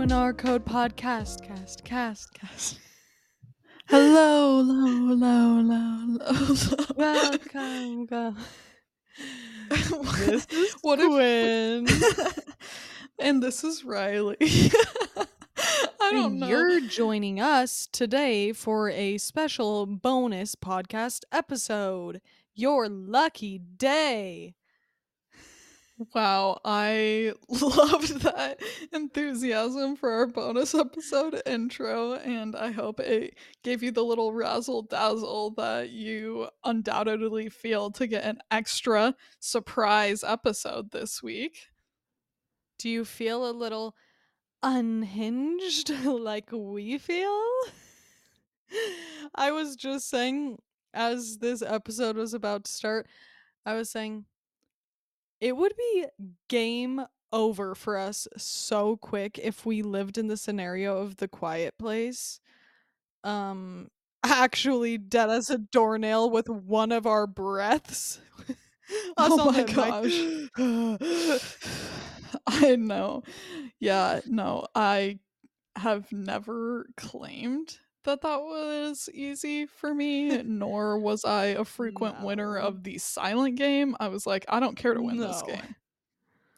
an R Code podcast. Cast, cast, cast. Hello, hello, hello, hello, hello. Welcome, go. This is What Quinn. and this is Riley. I don't know. you're joining us today for a special bonus podcast episode. Your lucky day. Wow, I loved that enthusiasm for our bonus episode intro, and I hope it gave you the little razzle dazzle that you undoubtedly feel to get an extra surprise episode this week. Do you feel a little unhinged like we feel? I was just saying, as this episode was about to start, I was saying it would be game over for us so quick if we lived in the scenario of the quiet place. Um, actually dead as a doornail with one of our breaths. Oh my gosh. I know. Yeah, no, I have never claimed that that was easy for me, nor was I a frequent winner of the silent game. I was like, I don't care to win this game.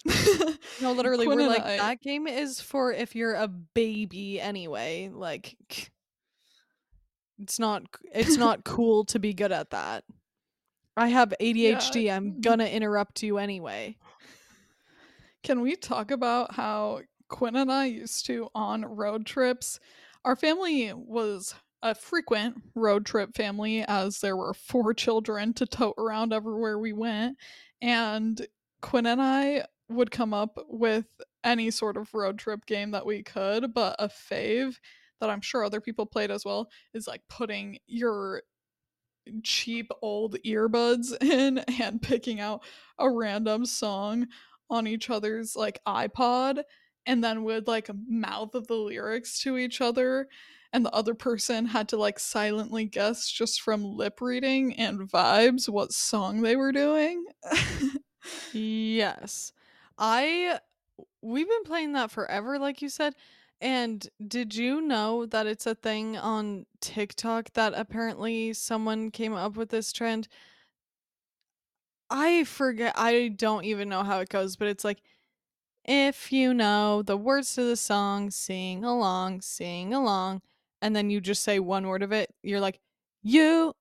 No, literally, Quinn we're like I- that game is for if you're a baby anyway. Like, it's not it's not cool to be good at that. I have ADHD. I'm mm. gonna interrupt you anyway. Can we talk about how Quinn and I used to on road trips? Our family was a frequent road trip family as there were four children to tote around everywhere we went. And Quinn and I would come up with any sort of road trip game that we could, but a fave that I'm sure other people played as well is like putting your cheap old earbuds in and picking out a random song on each other's like iPod and then would like mouth of the lyrics to each other and the other person had to like silently guess just from lip reading and vibes what song they were doing. Yes, I. We've been playing that forever, like you said. And did you know that it's a thing on TikTok that apparently someone came up with this trend? I forget. I don't even know how it goes, but it's like, if you know the words to the song, sing along, sing along, and then you just say one word of it. You're like, you,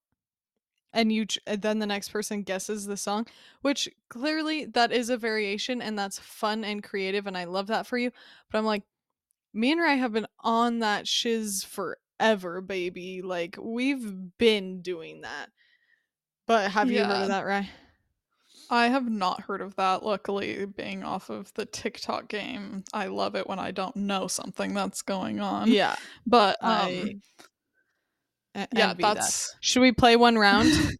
and you. ch- and then the next person guesses the song, which clearly that is a variation, and that's fun and creative, and I love that for you. But I'm like, me and Ray have been on that shiz forever, baby. Like we've been doing that. But have you ever heard of that, Ray? I have not heard of that. Luckily, being off of the TikTok game, I love it when I don't know something that's going on. Yeah, But um, I yeah, envy that. that's Should we play one round?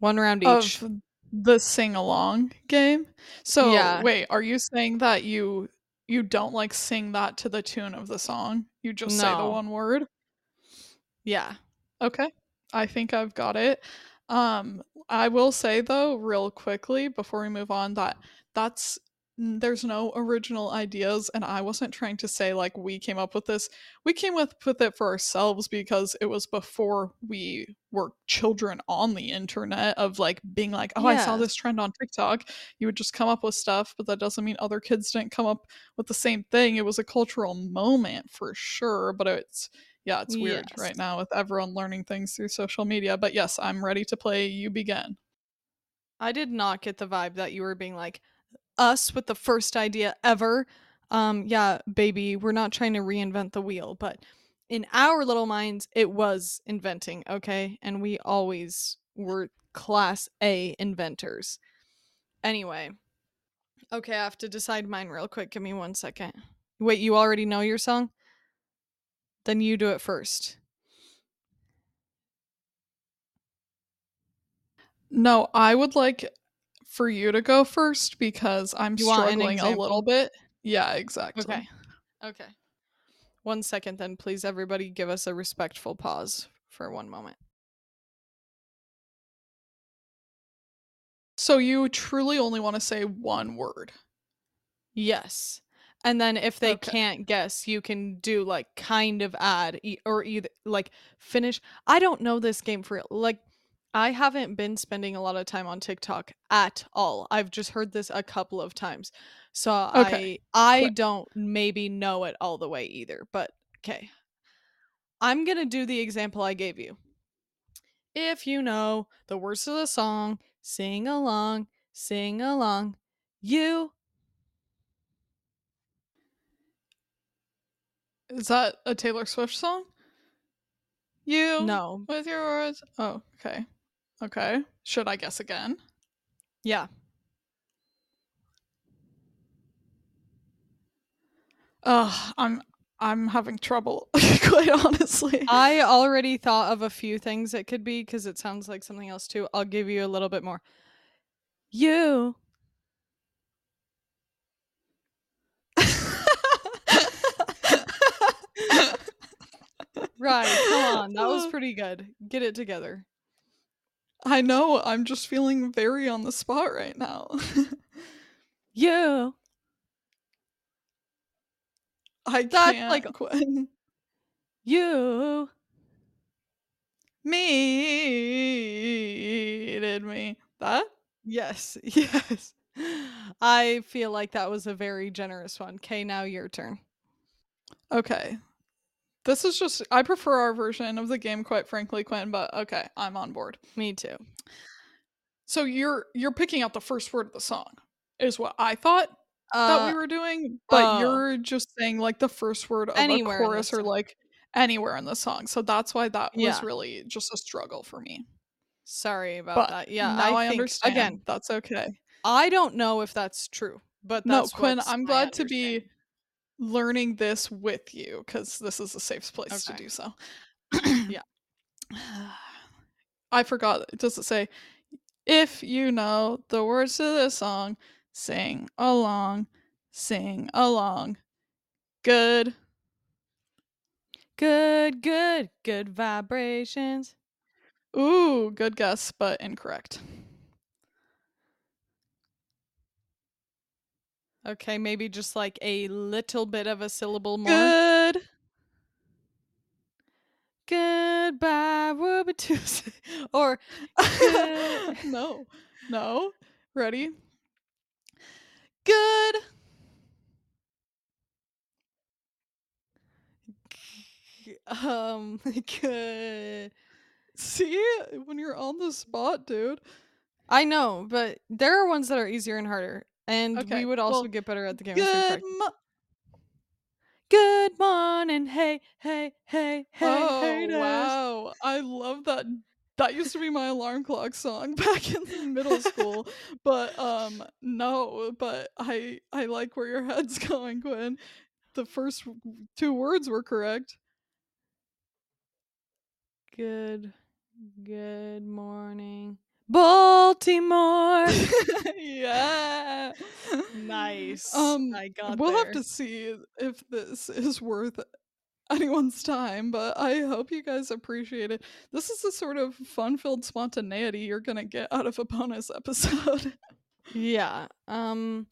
one round each. of the sing along game. So Yeah. wait, are you saying that you you don't like sing that to the tune of the song? You just say the one word? yeah. Okay. I think I've got it. Um I will say though real quickly before we move on that that's there's no original ideas and I wasn't trying to say like we came up with this. We came up with it for ourselves because it was before we were children on the internet of like being like, "Oh, I saw this trend on TikTok." You would just come up with stuff, but that doesn't mean other kids didn't come up with the same thing. It was a cultural moment for sure, but it's yeah, it's weird Yes. right now with everyone learning things through social media. But yes, I'm ready to play You Begin. I did not get the vibe that you were being like us with the first idea ever. Um, yeah, baby, we're not trying to reinvent the wheel, but in our little minds, it was inventing, okay? And we always were class A inventors. Anyway, okay, I have to decide mine real quick. Give me one second. Wait, you already know your song? Then you do it first. No, I would like for you to go first because I'm You struggling a little bit. Yeah, exactly. Okay. Okay. One second, then, please, everybody, give us a respectful pause for one moment. So you truly only want to say one word. Yes. And then if they Okay. can't guess, you can do like kind of add e- or either like finish. I don't know this game for real. Like I haven't been spending a lot of time on TikTok at all. I've just heard this a couple of times. So Okay. I I Qu- don't maybe know it all the way either, but okay. I'm going to do the example I gave you. If you know the words of the song, sing along, sing along. You Is that a Taylor Swift song? You no with your words. Oh, okay. Okay. Should I guess again? Yeah. Ugh, I'm I'm having trouble, quite honestly. I already thought of a few things it could be because it sounds like something else too. I'll give you a little bit more. You. Right. Come on. That was pretty good. Get it together. I know. I'm just feeling very on the spot right now. You. I That's can't. like- Quinn. You. Me did me that? Yes. Yes. I feel like that was a very generous one. Okay, now your turn. Okay. This is just I prefer our version of the game, quite frankly, Quinn. But okay, I'm on board. Me too. So you're you're picking out the first word of the song, is what I thought that Uh, we were doing, but oh. you're just saying like the first word of Anywhere a chorus or like anywhere in the song. So that's why that was really just a struggle for me. sorry about But that. Yeah, now I, think, understand. Again, that's okay. I don't know if that's true, but No, Quinn, I'm glad to be. Learning this with you because this is a safe place to do so. Yeah. I forgot. Does it say, if you know the words to this song, sing along, sing along. Good. Good, good, good vibrations. Ooh, good guess, but incorrect. Okay, maybe just like a little bit of a syllable more. Good. Goodbye, Ruby Tuesday. Or Good. no, no. Ready? Good. um good. See, when you're on the spot, dude. I know, but there are ones that are easier and harder. And Okay, we would also well, get better at the game. Good. Mo- Good morning, hey, hey, hey, hey, oh haters. wow! I love that. That used to be my alarm clock song back in middle school, but um, no. But I I like where your head's going, Quinn. The first two words were correct. Good, good morning, Baltimore. yeah. nice. Um, I got we'll there. have to see if this is worth anyone's time, but I hope you guys appreciate it. This is the sort of fun-filled spontaneity you're gonna get out of a bonus episode. Yeah. Um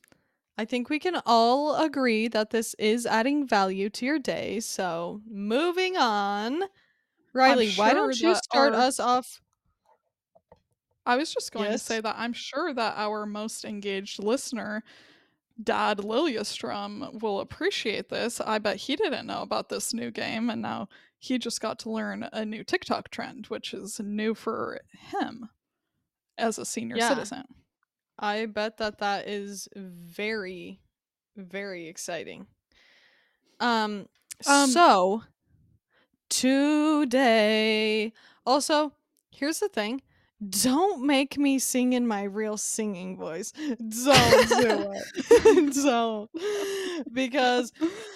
I think we can all agree that this is adding value to your day. So, moving on. Riley, why don't you start our- us off? I was just going Yes? to say that I'm sure that our most engaged listener, Dad Liliastrom, will appreciate this. I bet he didn't know about this new game, and now he just got to learn a new TikTok trend, which is new for him as a senior Yeah. citizen. I bet that that is very very exciting. Um, Um, so today also, here's the thing. Don't make me sing in my real singing voice. Don't do it. Don't. Because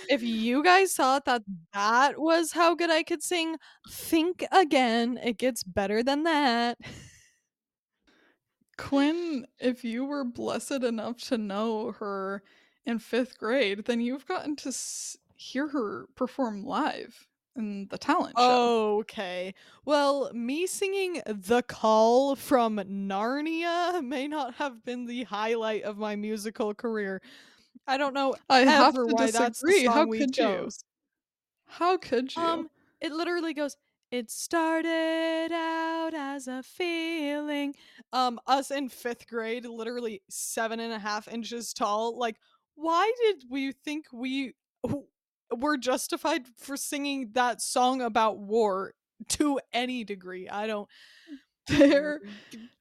if you guys thought that that was how good I could sing, think again. It gets better than that. Quinn, if you were blessed enough to know her in fifth grade, then you've gotten to s- hear her perform live in the talent show. Okay. Well, me singing The Call from Narnia may not have been the highlight of my musical career. I don't know I have ever to why that's the disagree. How could you? chose. How could you? Um, it literally goes, "It started out as a feeling." Um, us in 5th grade, literally 7 and a half inches tall, like, why did we think we were justified for singing that song about war to any degree? I don't mm, There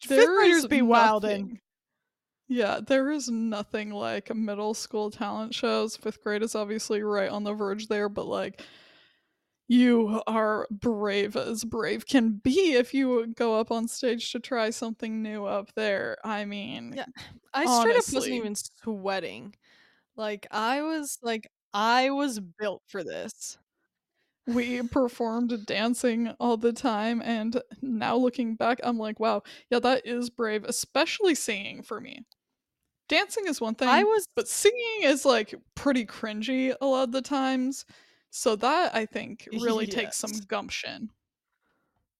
5th graders be wilding. Yeah, there is nothing like middle school talent shows. 5th grade is obviously right on the verge there, but, like, you are brave as brave can be if you go up on stage to try something new up there. I mean, Yeah, I straight up wasn't even sweating. Like, I was like, I was built for this. We performed dancing all the time, and now looking back, I'm like, "Wow, yeah, that is brave," especially singing for me. Dancing is one thing, I was but singing is, like, pretty cringy a lot of the times, so that, I think, really takes some gumption.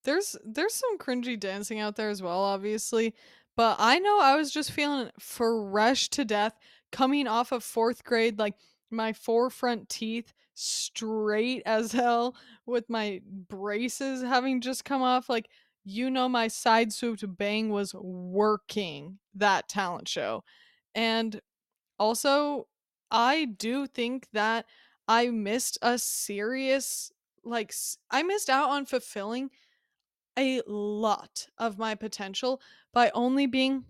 There's there's some cringy dancing out there as well, obviously, but I know I was just feeling fresh to death coming off of 4th grade, like, my 4 front teeth straight as hell with my braces having just come off, like, you know my side swooped bang was working that talent show, and also, I do think that I missed a serious like, I missed out on fulfilling a lot of my potential by only being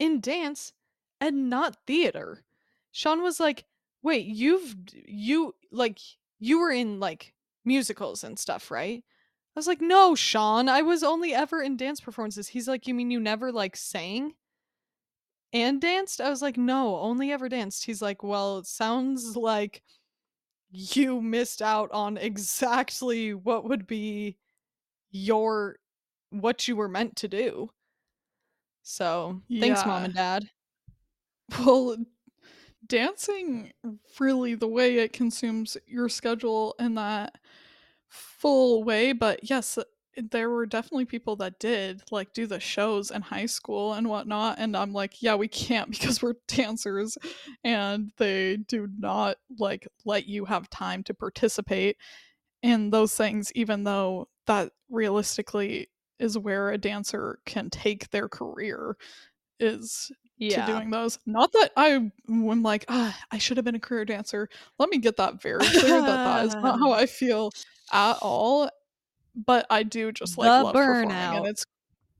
in dance and not theater. Sean was like, "Wait, you've you like, you were in, like, musicals and stuff, right?" I was like, "No, Sean, I was only ever in dance performances." He's like, "You mean you never, like, sang?" And danced? I was like, "No, only ever danced." He's like, "Well, it sounds like you missed out on exactly what would be your what you were meant to do." So, thanks, mom and dad. Well, dancing really the way it consumes your schedule in that full way, but yes, uh, there were definitely people that did, like, do the shows in high school and whatnot, and I'm like, "Yeah, we can't because we're dancers," and they do not, like, let you have time to participate in those things, even though that realistically is where a dancer can take their career, is to doing those. Not that I am like, "Ah, I should have been a career dancer." Let me get that very clear that that is not how I feel at all, but I do just, like, The love performing, and it's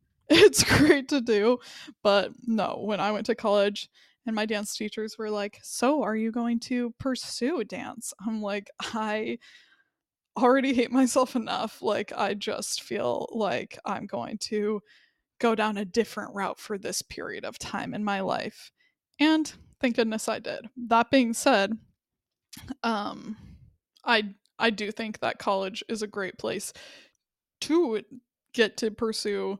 it's great to do, but no, when I went to college and my dance teachers were like, "So, are you going to pursue dance?" I'm like, "I already hate myself enough, like, I just feel like I'm going to go down a different route for this period of time in my life," and thank goodness I did. That being said, um, I I do think that college is a great place to get to pursue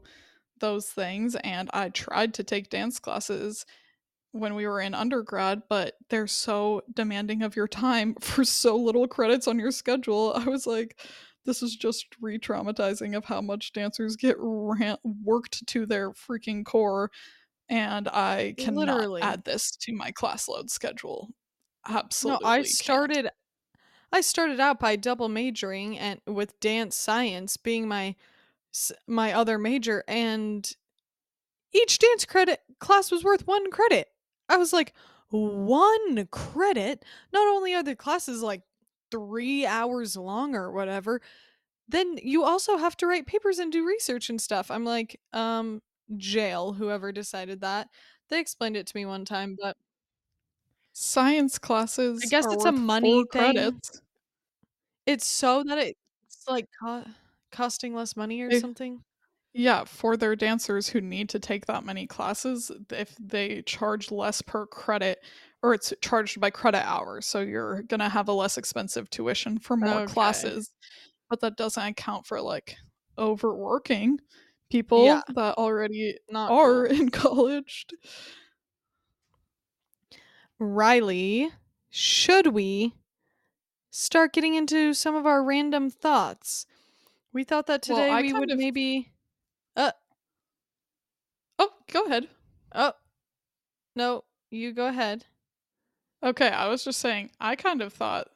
those things, and I tried to take dance classes when we were in undergrad, but they're so demanding of your time for so little credits on your schedule. I was like, "This is just re-traumatizing of how much dancers get ran worked to their freaking core, and I cannot Literally. add this to my class load schedule." Absolutely. No, I Absolutely can't. started I started out by double majoring and with dance science being my my other major, and each dance credit class was worth 1 credit. I was like, "1 credit? Not only are the classes, like, 3 hours long or whatever, then you also have to write papers and do research and stuff." I'm like, "Um, jail, whoever decided that." They explained it to me one time, but Science classes. I guess it's a money thing. credits. It's so that it's, like, co costing less money or something? Yeah, for their dancers who need to take that many classes, if they charge less per credit or it's charged by credit hour, so you're gonna have a less expensive tuition for more Okay. classes, but that doesn't account for, like, overworking Yeah. people that already Not are in college. Riley, should we start getting into some of our random thoughts? We thought that today I we would of maybe uh Oh, go ahead. Oh, no, you go ahead. Okay, I was just saying, I kind of thought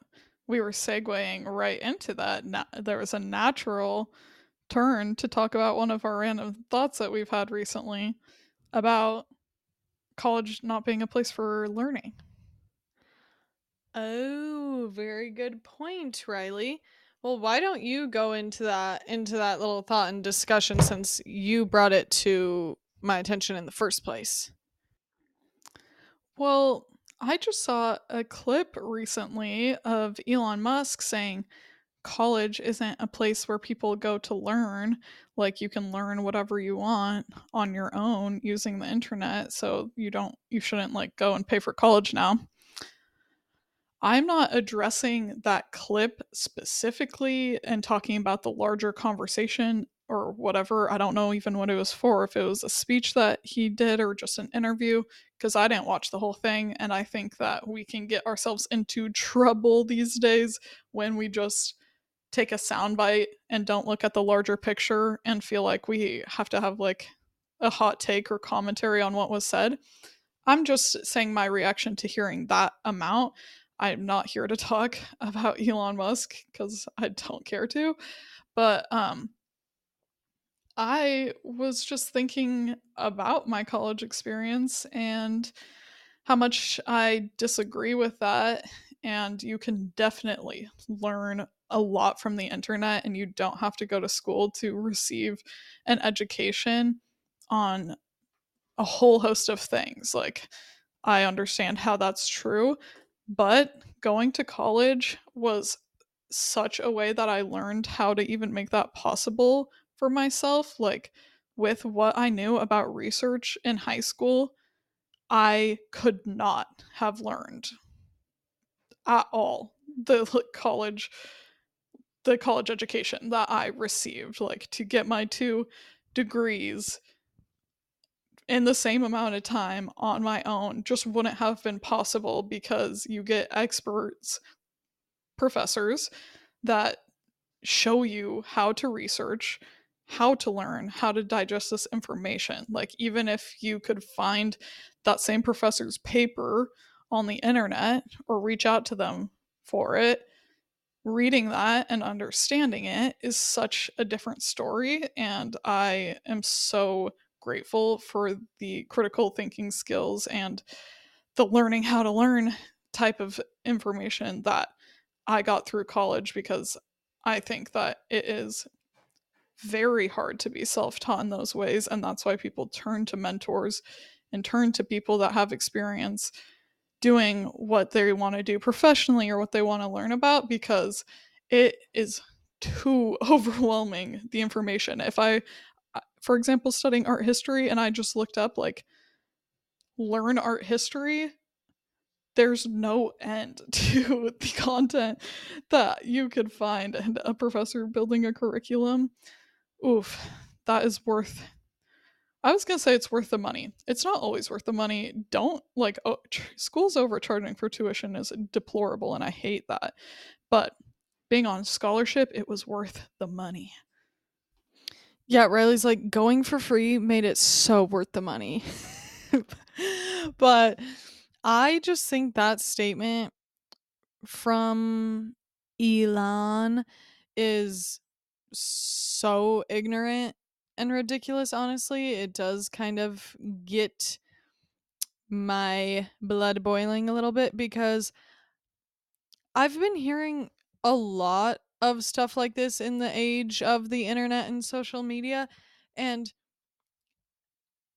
we were segueing right into that. Na- there was a natural turn to talk about one of our random thoughts that we've had recently about college not being a place for learning. Oh, very good point, Riley. Well, why don't you go into that into that little thought and discussion since you brought it to my attention in the first place? Well, I just saw a clip recently of Elon Musk saying college isn't a place where people go to learn. Like you can learn whatever you want on your own using the internet, so you don't you shouldn't like go and pay for college now. I'm not addressing that clip specifically and talking about the larger conversation or whatever. I don't know even what it was for, if it was a speech that he did or just an interview, because I didn't watch the whole thing. And I think that we can get ourselves into trouble these days when we just take a soundbite and don't look at the larger picture and feel like we have to have like a hot take or commentary on what was said. I'm just saying my reaction to hearing that amount. I'm not here to talk about Elon Musk because I don't care to. But um I was just thinking about my college experience and how much I disagree with that. And you can definitely learn a lot from the internet, and you don't have to go to school to receive an education on a whole host of things. Like, I understand how that's true, but going to college was such a way that I learned how to even make that possible for myself. Like, with what I knew about research in high school, I could not have learned at all the like, college the college education that I received like to get my two degrees in the same amount of time on my own just wouldn't have been possible because you get experts professors that show you how to research how to learn how to digest this information. Like even if you could find that same professor's paper on the internet or reach out to them for it reading that and understanding it is such a different story and i am so grateful for the critical thinking skills and the learning how to learn type of information that i got through college because i think that it is very hard to be self-taught in those ways and that's why people turn to mentors and turn to people that have experience doing what they want to do professionally or what they want to learn about because it is too overwhelming the information. If I uh, for example studying art history and I just looked up like learn art history there's no end to the content that you could find and a professor building a curriculum oof that is worth I was gonna say it's worth the money. It's not always worth the money. Don't like oh, tr- schools overcharging for tuition is deplorable, and I hate that. But being on scholarship, it was worth the money. Yeah, Riley's like going for free made it so worth the money. but I just think that statement from Elon is so ignorant and ridiculous, honestly. It does kind of get my blood boiling a little bit because I've been hearing a lot of stuff like this in the age of the internet and social media. And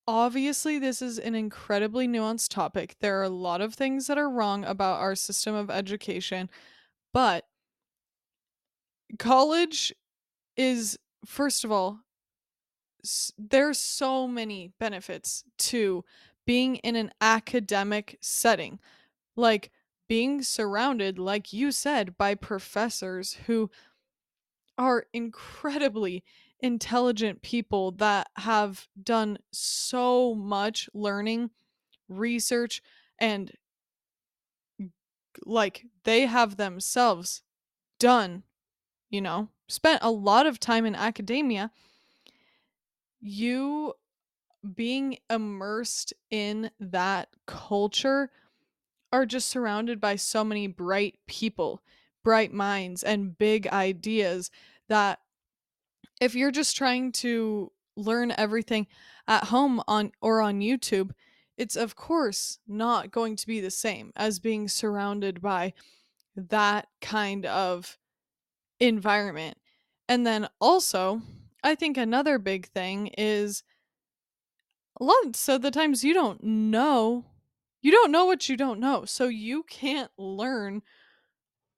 obviously, this is an incredibly nuanced topic. There are a lot of things that are wrong about our system of education, but college is, first of all, there's so many benefits to being in an academic setting. Like being surrounded, like you said, by professors who are incredibly intelligent people that have done so much learning, research, and like they have themselves done, you know, spent a lot of time in academia. You being immersed in that culture are just surrounded by so many bright people, bright minds, and big ideas that if you're just trying to learn everything at home on or on YouTube, it's of course not going to be the same as being surrounded by that kind of environment. And then also, I think another big thing is lots So the times you don't know you don't know what you don't know. So you can't learn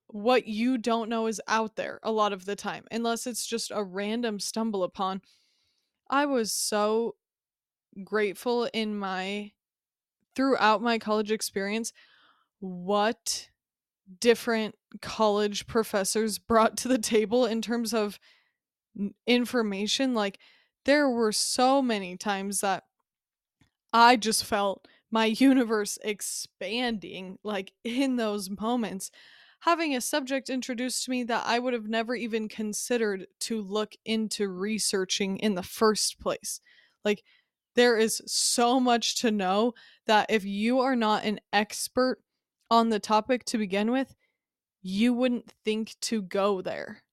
what you don't know is out there a lot of the time unless it's just a random stumble upon. I was so grateful in my throughout my college experience what different college professors brought to the table in terms of information like there were so many times that I just felt my universe expanding like in those moments having a subject introduced to me that I would have never even considered to look into researching in the first place. Like, there is so much to know that if you are not an expert on the topic to begin with, you wouldn't think to go there.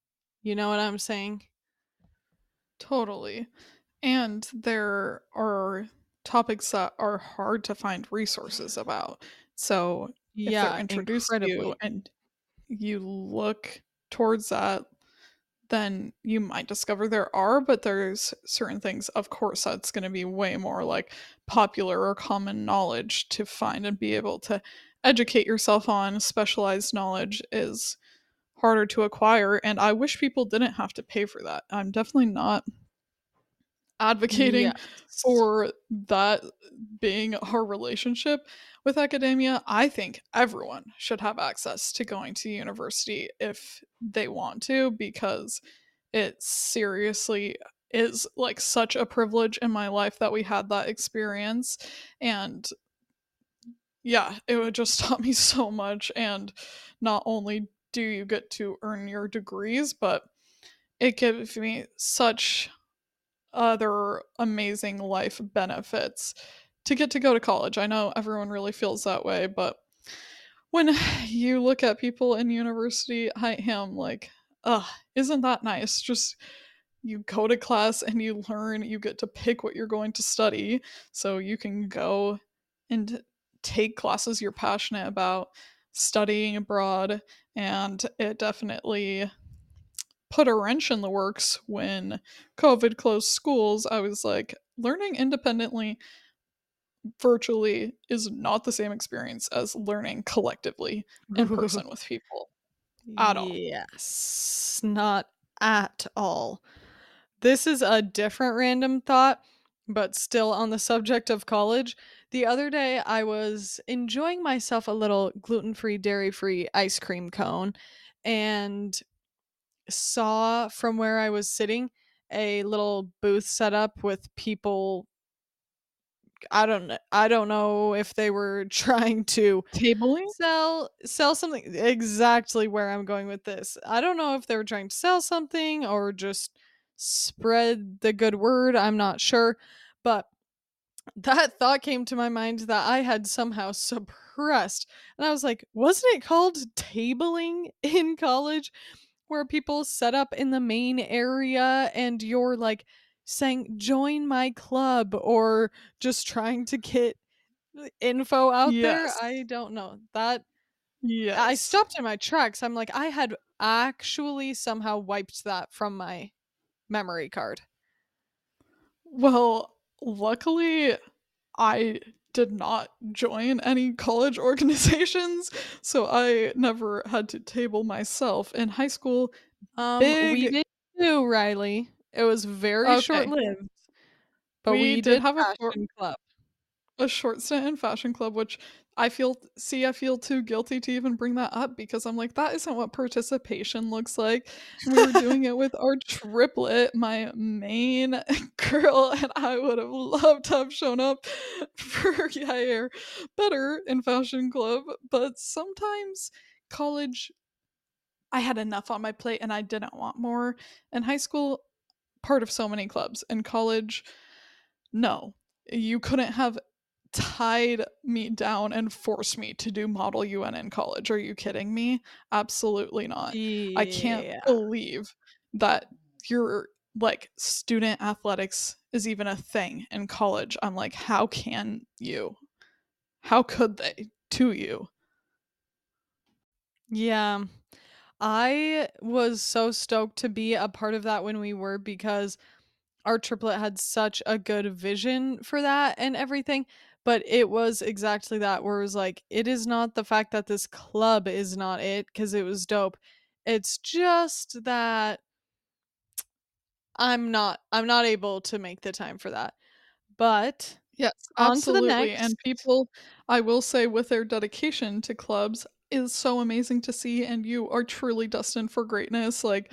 You know what I'm saying? Totally. And there are topics that are hard to find resources about. So if they're Yeah, introduced to you and you look towards that, then you might discover there are, but there's certain things, of course, that's going to be way more like popular or common knowledge to find and be able to educate yourself on. Specialized knowledge is harder to acquire, and I wish people didn't have to pay for that. I'm definitely not advocating Yes. for that being our relationship with academia. I think everyone should have access to going to university if they want to, because it seriously is like such a privilege in my life that we had that experience. And yeah, it would just taught me so much. And not only do you get to earn your degrees, but it gives me such other amazing life benefits to get to go to college. I know everyone really feels that way, but when you look at people in university, I am like, ugh, isn't that nice? Just you go to class and you learn, you get to pick what you're going to study, so you can go and take classes you're passionate about, studying abroad, and it definitely put a wrench in the works when COVID closed schools. I was like, learning independently virtually is not the same experience as learning collectively in person with people at all. yes, not at all. This is a different random thought, but still on the subject of college. The other day, I was enjoying myself a little gluten free, dairy free ice cream cone and saw from where I was sitting a little booth set up with people. I don't know. I don't know if they were trying to Tabling? sell sell something exactly where I'm going with this. I don't know if they were trying to sell something or just spread the good word. I'm not sure, but that thought came to my mind that I had somehow suppressed. And I was like, wasn't it called tabling in college? Where people set up in the main area and you're like saying, join my club, or just trying to get info out there. I don't know. That Yeah. I stopped in my tracks. I'm like, I had actually somehow wiped that from my memory card. Well, luckily, I did not join any college organizations, so I never had to table myself. In high school, Um, we big did too, Riley. It was very okay, short-lived, but we we did did have a short fashion club. a short stint in fashion club, which I feel see, I feel too guilty to even bring that up because I'm like, that isn't what participation looks like. We were doing it with our triplet, my main girl, and I would have loved to have shown up for Yair better in fashion club. But sometimes college I had enough on my plate and I didn't want more. In high school, part of so many clubs. In college, no. You couldn't have tied me down and forced me to do model UN in college. Are you kidding me? Absolutely not. I can't believe that your like student athletics is even a thing in college. I'm like, how can you? How could they to you? Yeah. I was so stoked to be a part of that when we were because our triplet had such a good vision for that and everything. But it was exactly that where it was like, it is not the fact that this club is not it because it was dope. It's just that I'm not I'm not able to make the time for that. But Yes, on to the absolutely. And people, I will say, with their dedication to clubs is so amazing to see. And you are truly destined for greatness. Like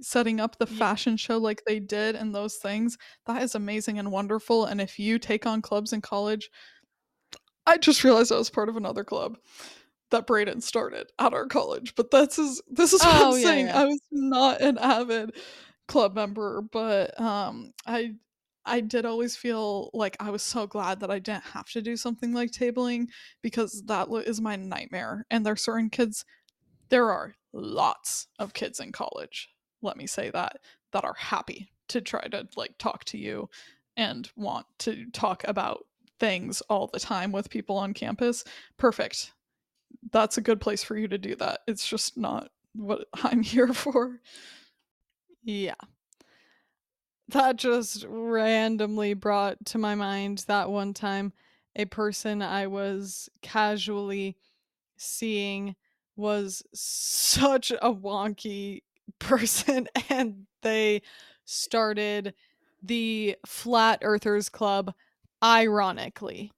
setting up the fashion show like they did and those things, that is amazing and wonderful. And if you take on clubs in college, I just realized I was part of another club that Braden started at our college. But that's is this is what Oh I'm yeah, saying. yeah. I was not an avid club member, but um I I did always feel like I was so glad that I didn't have to do something like tabling because that is my nightmare. And there's certain kids there are lots of kids in college, let me say that, that are happy to try to like talk to you and want to talk about things all the time with people on campus. Perfect. That's a good place for you to do that. It's just not what I'm here for. Yeah. That just randomly brought to my mind that one time a person I was casually seeing was such a wonky person and they started the Flat Earthers Club ironically.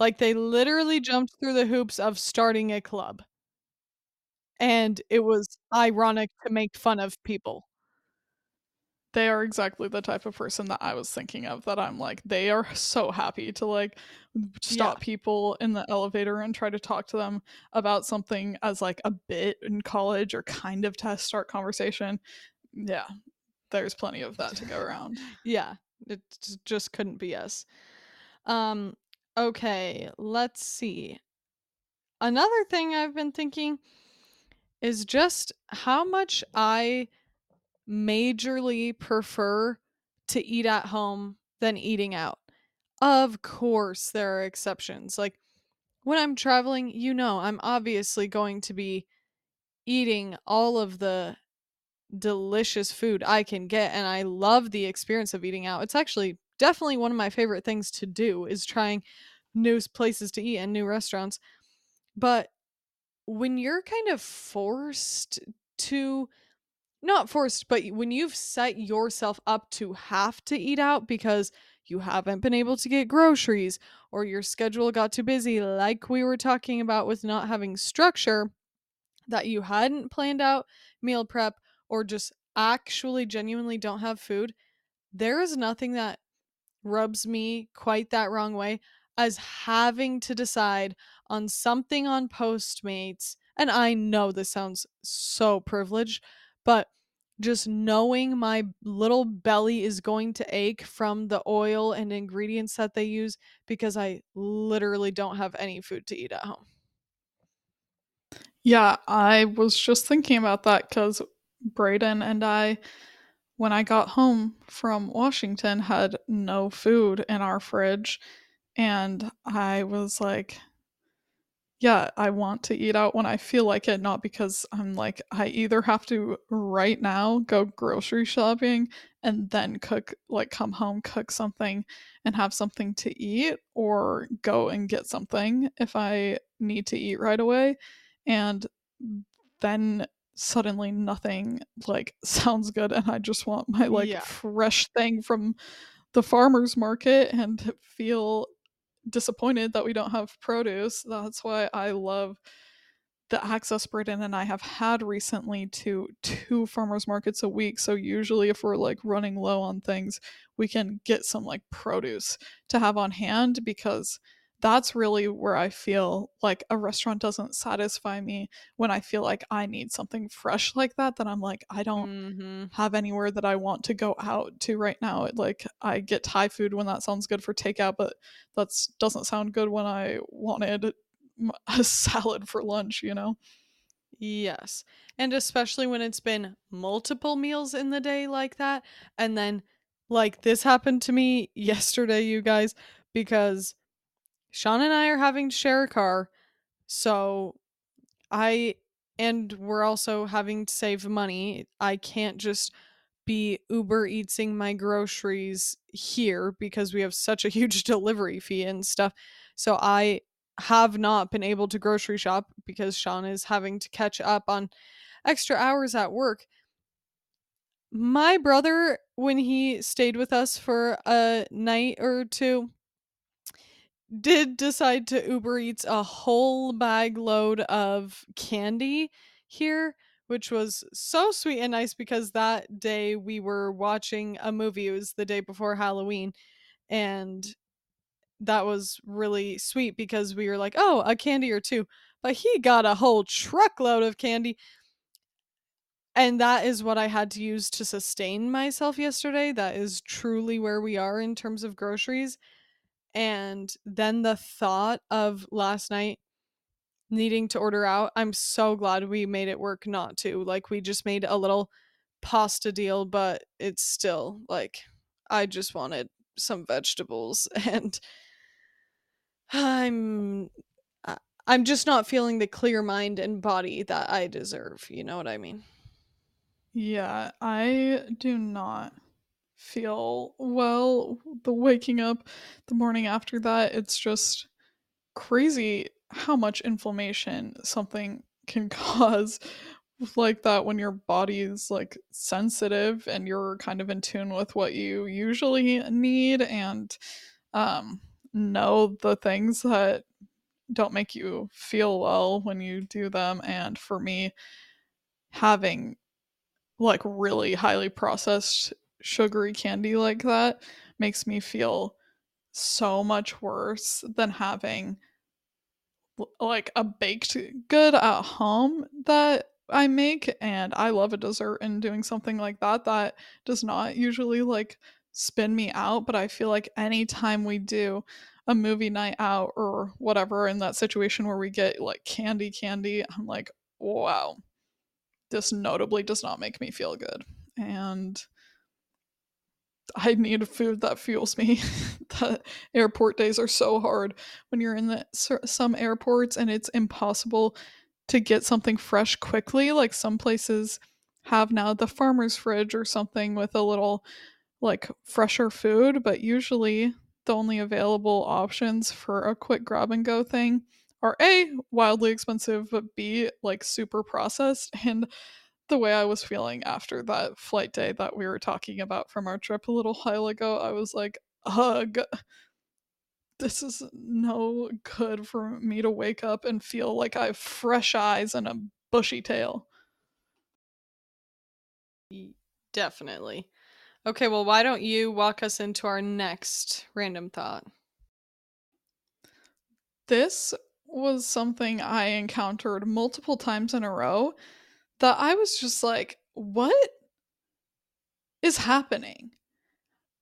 Like they literally jumped through the hoops of starting a club. And it was ironic to make fun of people. They are exactly the type of person that I was thinking of that I'm like they are so happy to like stop Yeah. people in the elevator and try to talk to them about something as like a bit in college or kind of to start conversation. Yeah, there's plenty of that to go around. Yeah, it just couldn't be us. Um, okay, let's see. Another thing I've been thinking is just how much I majorly prefer to eat at home than eating out. Of course, there are exceptions. Like when I'm traveling, you know, I'm obviously going to be eating all of the delicious food I can get and I love the experience of eating out. It's actually definitely one of my favorite things to do is trying new places to eat and new restaurants. But when you're kind of forced to not forced, but when you've set yourself up to have to eat out because you haven't been able to get groceries or your schedule got too busy like we were talking about with not having structure, that you hadn't planned out meal prep or just actually genuinely don't have food, there is nothing that rubs me quite that wrong way as having to decide on something on Postmates. And I know this sounds so privileged, but just knowing my little belly is going to ache from the oil and ingredients that they use because I literally don't have any food to eat at home. Yeah, I was just thinking about that because Braden and I, when I got home from Washington, had no food in our fridge. And I was like, yeah, I want to eat out when I feel like it, not because I'm like, I either have to right now go grocery shopping and then cook, like come home, cook something and have something to eat, or go and get something if I need to eat right away. And then suddenly nothing like sounds good and I just want my like Yeah. fresh thing from the farmer's market and feel disappointed that we don't have produce. That's why I love the access Braden and I have had recently to two farmers markets a week. So usually if we're like running low on things, we can get some like produce to have on hand because that's really where I feel like a restaurant doesn't satisfy me when I feel like I need something fresh like that. That I'm like, I don't Mm-hmm. have anywhere that I want to go out to right now. It, like I get Thai food when that sounds good for takeout, but that doesn't sound good when I wanted a salad for lunch, you know? Yes. And especially when it's been multiple meals in the day like that. And then, like, this happened to me yesterday, you guys, because Sean and I are having to share a car. So I, and we're also having to save money. I can't just be Uber eating my groceries here because we have such a huge delivery fee and stuff. So I have not been able to grocery shop because Sean is having to catch up on extra hours at work. My brother, when he stayed with us for a night or two, did decide to Uber Eats a whole bag load of candy here, which was so sweet and nice because that day we were watching a movie. It was the day before Halloween. And that was really sweet because we were like, oh, a candy or two. But he got a whole truckload of candy. And that is what I had to use to sustain myself yesterday. That is truly where we are in terms of groceries. And then the thought of last night needing to order out, I'm so glad we made it work not to. Like, we just made a little pasta deal, but it's still like, I just wanted some vegetables and I'm I'm just not feeling the clear mind and body that I deserve, you know what I mean? Yeah, I do not feel well the waking up the morning after that. It's just crazy how much inflammation something can cause like that when your body is like sensitive and you're kind of in tune with what you usually need and um know the things that don't make you feel well when you do them and for me having like really highly processed sugary candy like that makes me feel so much worse than having like a baked good at home that I make and I love a dessert and doing something like that that does not usually like spin me out but I feel like anytime we do a movie night out or whatever in that situation where we get like candy candy I'm like wow this notably does not make me feel good and I need food that fuels me. the airport days are so hard when you're in the, some airports and it's impossible to get something fresh quickly. Like some places have now the farmer's fridge or something with a little like fresher food, but usually the only available options for a quick grab and go thing are A, wildly expensive, but B, like super processed. And the way I was feeling after that flight day that we were talking about from our trip a little while ago. I was like, ugh, this is no good for me to wake up and feel like I have fresh eyes and a bushy tail. Definitely. Okay, well, why don't you walk us into our next random thought? This was something I encountered multiple times in a row that I was just like, what is happening?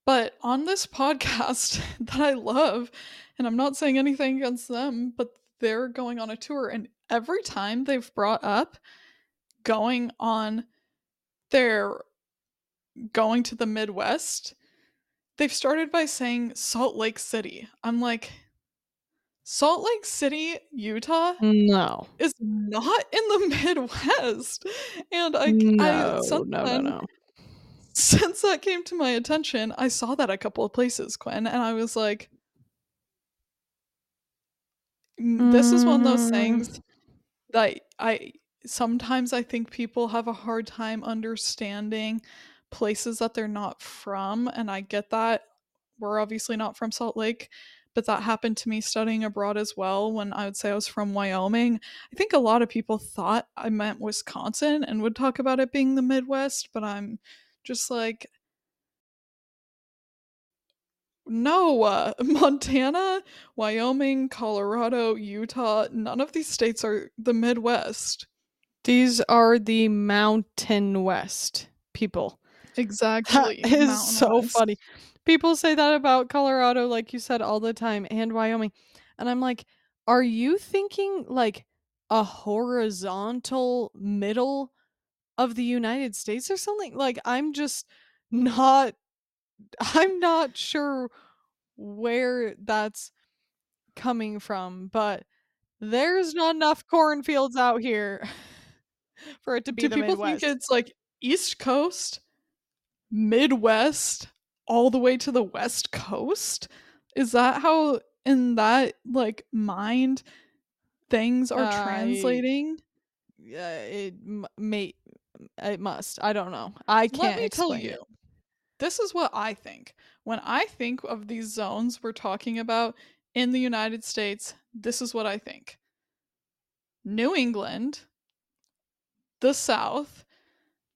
But on this podcast that I love, and I'm not saying anything against them, but they're going on a tour, and every time they've brought up going on their going to the Midwest, they've started by saying Salt Lake City. I'm like, Salt Lake City, Utah, no, is not in the Midwest, and I, no, I since no, no, no. Since that came to my attention, I saw that a couple of places, Quinn, and I was like, "This is one of those Mm. things that I sometimes I think people have a hard time understanding places that they're not from, and I get that. We're obviously not from Salt Lake, but that happened to me studying abroad as well when I would say I was from Wyoming. I think a lot of people thought I meant Wisconsin and would talk about it being the Midwest, but I'm just like No, uh, Montana, Wyoming, Colorado, Utah, none of these states are the Midwest. These are the Mountain West people. Exactly. That is Mountain so West. funny. People say that about Colorado, like you said, all the time, and Wyoming. And I'm like, are you thinking like a horizontal middle of the United States or something? Like, I'm just not, I'm not sure where that's coming from, but there's not enough cornfields out here for it to be Do people Midwest. think it's like East Coast, Midwest, all the way to the West Coast? Is that how in that like mind things are I- translating? Yeah, it m- may it must. I don't know. I can't Let me explain tell you. This is what I think. When I think of these zones we're talking about in the United States, this is what I think. New England, the South,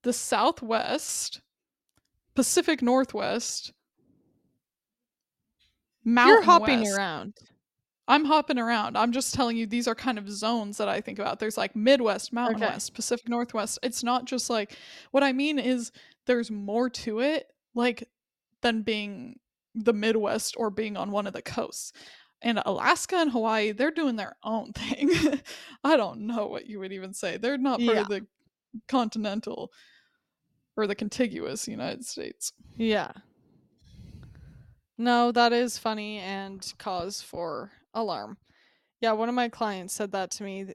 the Southwest, Pacific Northwest, Mountain You're hopping West. around. I'm hopping around. I'm just telling you these are kind of zones that I think about. There's like Midwest, Mountain Okay. West, Pacific Northwest. It's not just like what I mean is there's more to it like than being the Midwest or being on one of the coasts. And Alaska and Hawaii, they're doing their own thing. I don't know what you would even say. They're not part Yeah. of the continental or the contiguous United States. Yeah. No, that is funny and cause for alarm. Yeah, one of my clients said that to me.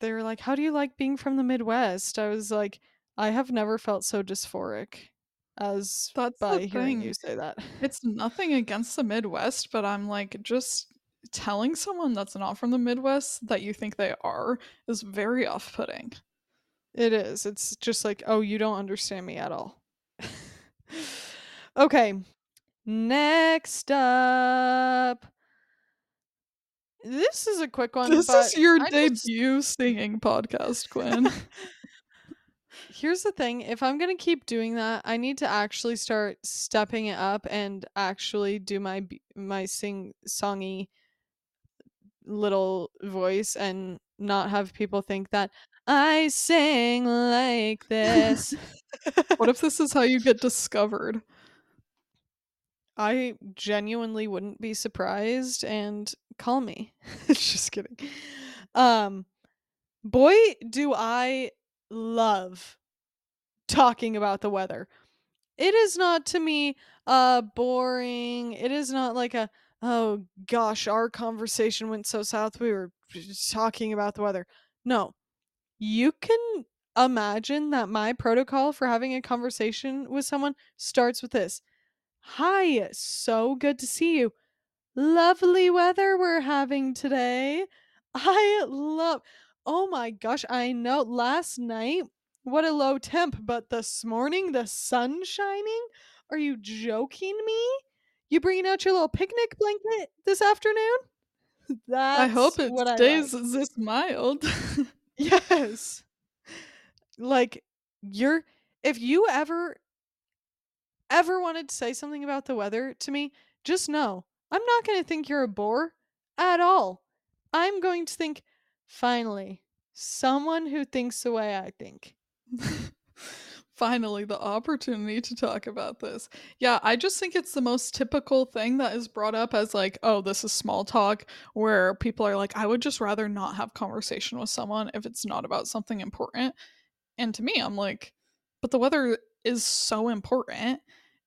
They were like, "How do you like being from the Midwest?" I was like, "I have never felt so dysphoric as That's by hearing thing. you say that." It's nothing against the Midwest, but I'm like, just telling someone that's not from the Midwest that you think they are is very off putting. It is. It's just like, oh, you don't understand me at all. okay. Next up. This is a quick one. This is your I just- debut singing podcast, Quinn. Here's the thing if I'm going to keep doing that, I need to actually start stepping it up and actually do my my sing songy little voice and not have people think that I sing like this. what if this is how you get discovered? I genuinely wouldn't be surprised and call me. Just kidding. Um boy do I love talking about the weather. It is not to me uh boring. It is not like a oh gosh, our conversation went so south we were talking about the weather. No. You can imagine that my protocol for having a conversation with someone starts with this. Hi, so good to see you. Lovely weather we're having today. I love. Oh my gosh, I know last night what a low temp, but this morning the sun shining? Are you joking me? You bringing out your little picnic blanket this afternoon? That's I hope it stays like. this mild. Yes. Like you're if you ever ever wanted to say something about the weather to me, just know I'm not going to think you're a bore at all. I'm going to think finally someone who thinks the way I think. Finally, the opportunity to talk about this. Yeah, I just think it's the most typical thing that is brought up as like, oh, this is small talk, where people are like, I would just rather not have conversation with someone if it's not about something important. And to me, I'm like, but the weather is so important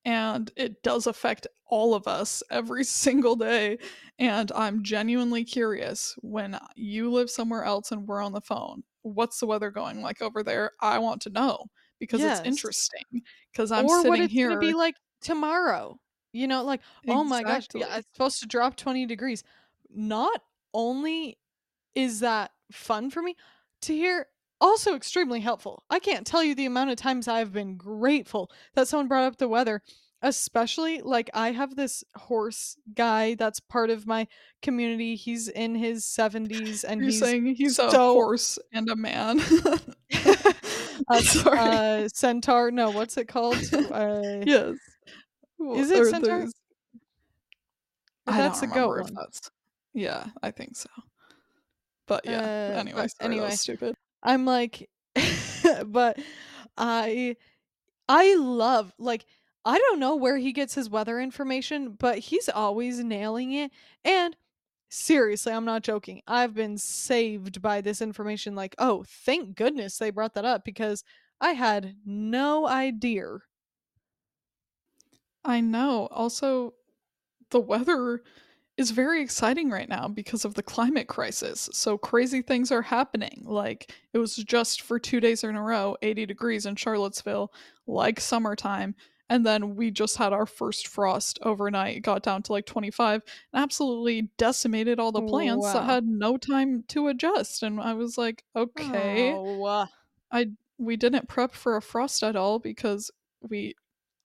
and it does affect all of us every single day. And I'm genuinely curious when you live somewhere else and we're on the phone, what's the weather going like over there? I want to know because Yes. it's interesting. Because I'm or sitting it's here. to be like tomorrow. You know, like, oh my gosh, yeah, it's supposed to drop 20 degrees. Not only is that fun for me to hear, also extremely helpful. I can't tell you the amount of times I've been grateful that someone brought up the weather, especially like I have this horse guy that's part of my community. He's in his 70s and You're he's saying he's a horse and a man. a Sorry. uh, centaur. No, what's it called? Uh, yes. Is it Or centaur? there's- I don't That's a goat if one. that's Yeah, I think so. But yeah, Uh, anyway, but sorry, that was anyway, stupid. I'm like but I I love like I don't know where he gets his weather information, but he's always nailing it. And seriously, I'm not joking. I've been saved by this information like, "Oh, thank goodness they brought that up because I had no idea." I know. Also, the weather is very exciting right now because of the climate crisis. So crazy things are happening. Like it was just for 2 days in a row 80 degrees in Charlottesville, like summertime. And then we just had our first frost overnight, got down to like 25, and absolutely decimated all the plants that had no time to adjust. And I was like, okay, Oh. I we didn't prep for a frost at all because we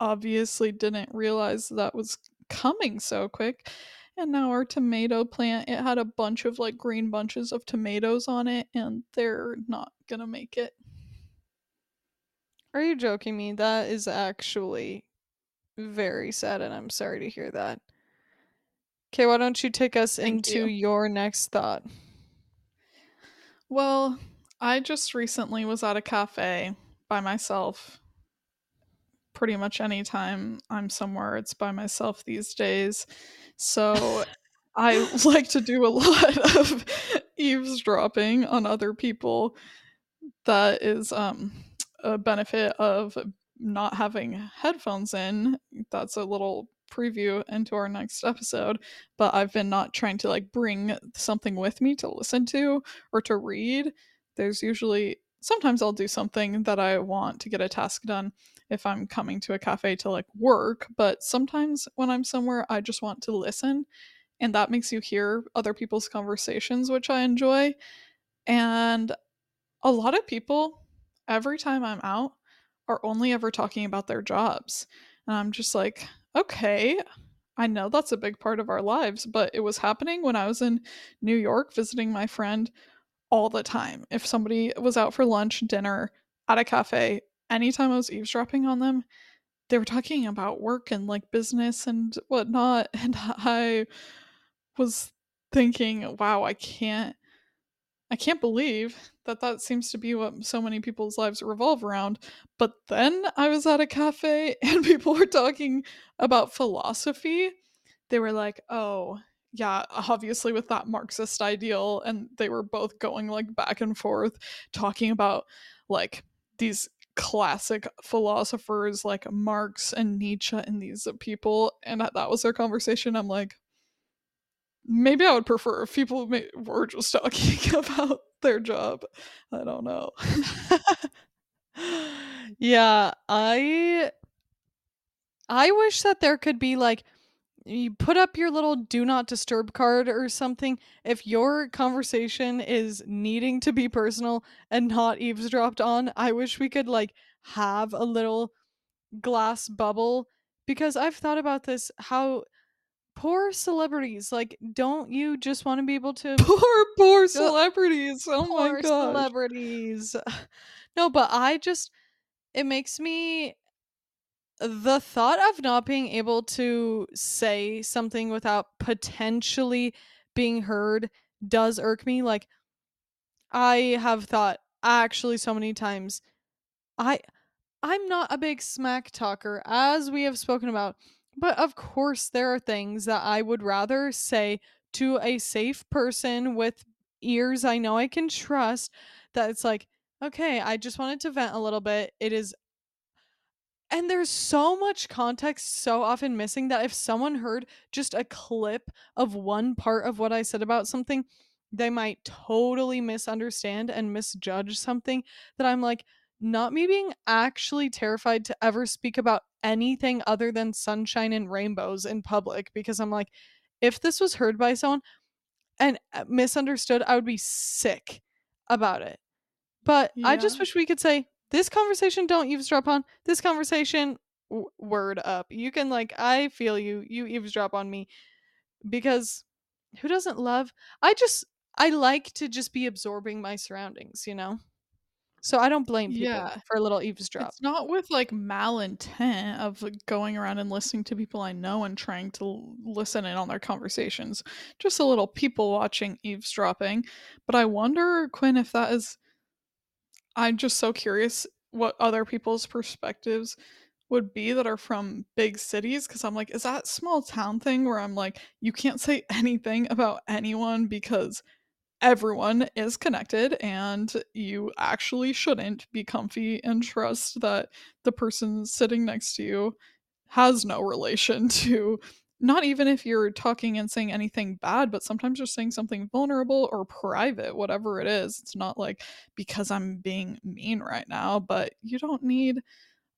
obviously didn't realize that was coming so quick. And now our tomato plant, it had a bunch of like green bunches of tomatoes on it, and they're not gonna make it. Are you joking me? That is actually very sad and I'm sorry to hear that. Okay, why don't you take us Thank into you. your next thought? Well, I just recently was at a cafe by myself. Pretty much anytime I'm somewhere, it's by myself these days. So I like to do a lot of eavesdropping on other people. That is um, a benefit of not having headphones in. That's a little preview into our next episode. But I've been not trying to like bring something with me to listen to or to read. There's usually sometimes I'll do something that I want to get a task done if I'm coming to a cafe to like work, but sometimes when I'm somewhere I just want to listen and that makes you hear other people's conversations, which I enjoy. And a lot of people, every time I'm out, are only ever talking about their jobs. And I'm just like, okay, I know that's a big part of our lives, but it was happening when I was in New York visiting my friend all the time. If somebody was out for lunch, dinner, at a cafe, anytime I was eavesdropping on them, they were talking about work and like business and whatnot. And I was thinking, wow, I can't I can't believe that that seems to be what so many people's lives revolve around. But then I was at a cafe and people were talking about philosophy. They were like, "Oh, yeah, obviously with that Marxist ideal." And they were both going like back and forth talking about like these classic philosophers like Marx and Nietzsche and these people and that was their conversation. I'm like, Maybe I would prefer if people ma- were just talking about their job. I don't know. yeah, I I wish that there could be like you put up your little do not disturb card or something if your conversation is needing to be personal and not eavesdropped on. I wish we could like have a little glass bubble because I've thought about this how poor celebrities like don't you just want to be able to poor, poor celebrities. Oh my poor celebrities no but i just it makes me the thought of not being able to say something without potentially being heard does irk me like i have thought actually so many times i i'm not a big smack talker as we have spoken about but of course there are things that i would rather say to a safe person with ears i know i can trust that it's like okay i just wanted to vent a little bit. It is and there's so much context so often missing that if someone heard just a clip of one part of what I said about something, they might totally misunderstand and misjudge something that I'm like, not me being actually terrified to ever speak about anything other than sunshine and rainbows in public because I'm like, if this was heard by someone and uh, misunderstood, I would be sick about it. But I just wish we could say, "This conversation don't eavesdrop on. This conversation w- word up." You can like I feel you. You eavesdrop on me because who doesn't love I just I like to just be absorbing my surroundings, you know? So I don't blame people Yeah. for a little eavesdrop. It's not with, like, malintent of, like, going around and listening to people I know and trying to listen in on their conversations. Just a little people watching eavesdropping. But I wonder, Quinn, if that is I'm just so curious what other people's perspectives would be that are from big cities because I'm like, is that small town thing where I'm like, you can't say anything about anyone because everyone is connected and you actually shouldn't be comfy and trust that the person sitting next to you has no relation to not even if you're talking and saying anything bad, but sometimes you're saying something vulnerable or private, whatever it is. It's not like because I'm being mean right now, but you don't need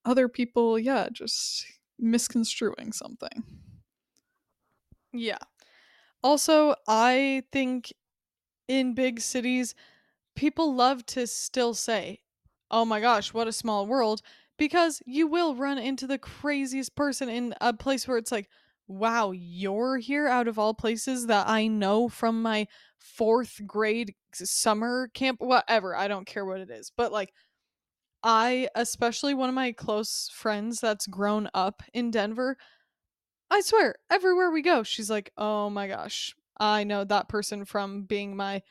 other people, yeah, just misconstruing something. Yeah. Also, I think in big cities, people love to still say, "Oh my gosh, what a small world," because you will run into the craziest person in a place where it's like, "Wow, you're here out of all places that I know from my 4th grade summer camp" whatever, I don't care what it is, but, like, I especially one of my close friends that's grown up in Denver, I swear, everywhere we go, she's like, "Oh my gosh, I know that person from being my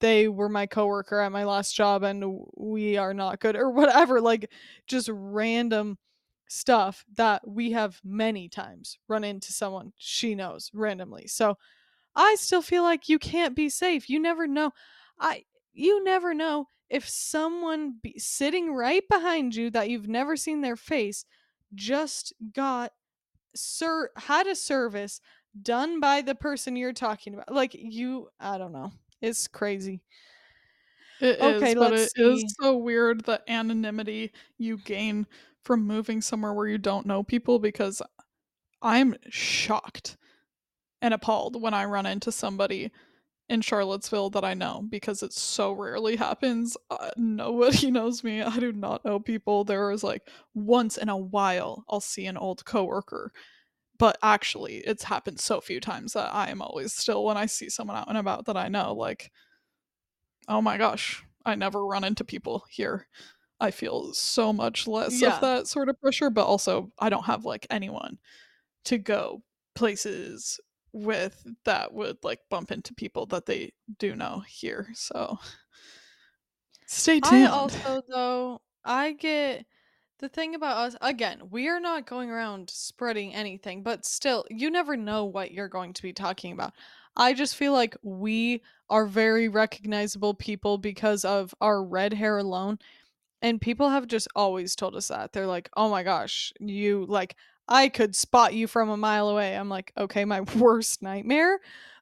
they were my coworker at my last job, and we are not good," or whatever, like, just random stuff that we have many times run into someone she knows randomly, so, I still feel like you can't be safe, you never know I you never know if someone sitting right behind you that you've never seen their face just got sir had a service done by the person you're talking about, like, you I don't know, it's crazy. It is, Okay, but let's it is so weird the anonymity you gain from moving somewhere where you don't know people because I'm shocked and appalled when I run into somebody in Charlottesville that I know because it so rarely happens, uh, nobody knows me, I do not know people, there is, like, once in a while, I'll see an old coworker, but actually, it's happened so few times that I am always still when I see someone out and about that I know, like oh my gosh, I never run into people here. I feel so much less of that sort of pressure, but also I don't have, like, anyone to go places with that would, like, bump into people that they do know here, so stay I tuned. also though, I get the thing about us again, we are not going around spreading anything, but still, you never know what you're going to be talking about. I just feel like we are very recognizable people because of our red hair alone, and people have just always told us that, they're like, "Oh my gosh, you like, I could spot you from a mile away." I'm like, "Okay, my worst nightmare."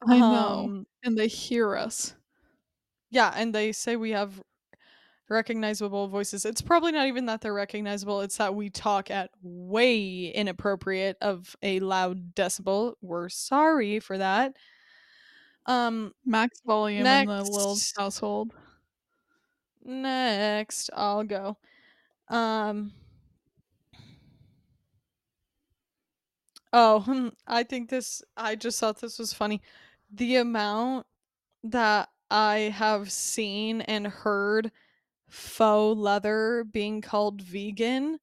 I know, Um and they hear us. Yeah, and they say we have recognizable voices. It's probably not even that they're recognizable, it's that we talk at way inappropriate of a loud decibel. We're sorry for that. Um, Max volume in the Lil's household. next, I'll go. Um Oh, hmm, I think this I just thought this was funny. The amount that I have seen and heard faux leather being called vegan,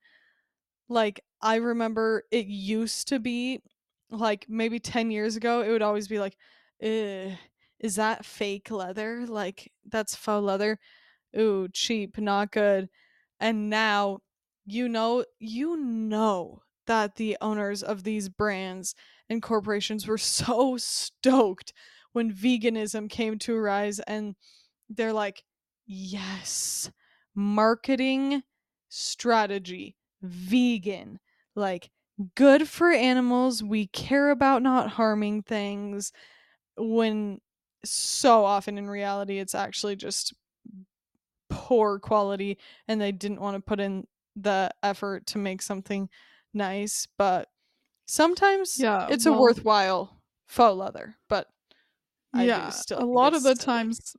like, I remember it used to be, like, maybe 10 years ago, it would always be like, is that fake leather? Like, that's faux leather? Ooh, cheap, not good." And now, you know you know that the owners of these brands and corporations were so stoked when veganism came to arise, and they're like, "Yes, marketing strategy, vegan, like, good for animals, we care about not harming things," when so often in reality, it's actually just poor quality, and they didn't wanna put in the effort to make something nice, but sometimes Yeah, it's a worthwhile faux leather, but I do Yeah, still a lot of the silly. times,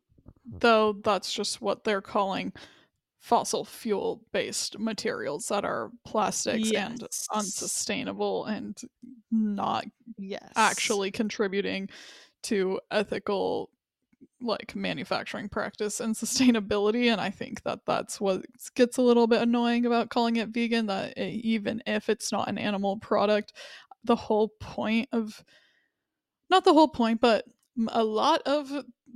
though, that's just what they're calling fossil fuel-based materials that are plastics and unsustainable and not Yes. actually contributing to ethical like manufacturing practice and sustainability and i think that that's what gets a little bit annoying about calling it vegan that even if it's not an animal product the whole point of not the whole point but a lot of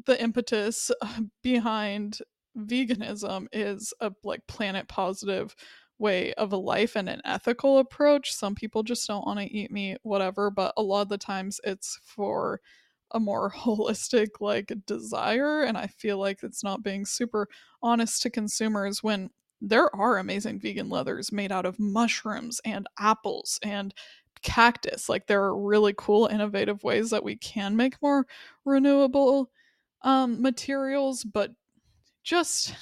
the impetus uh, behind veganism is a like planet positive way of a life and an ethical approach. Some people just don't want to eat meat whatever but a lot of the times it's for a more holistic like desire and i feel like it's not being super honest to consumers when there are amazing vegan leathers made out of mushrooms and apples and cactus. Like there are really cool innovative ways that we can make more renewable um materials but just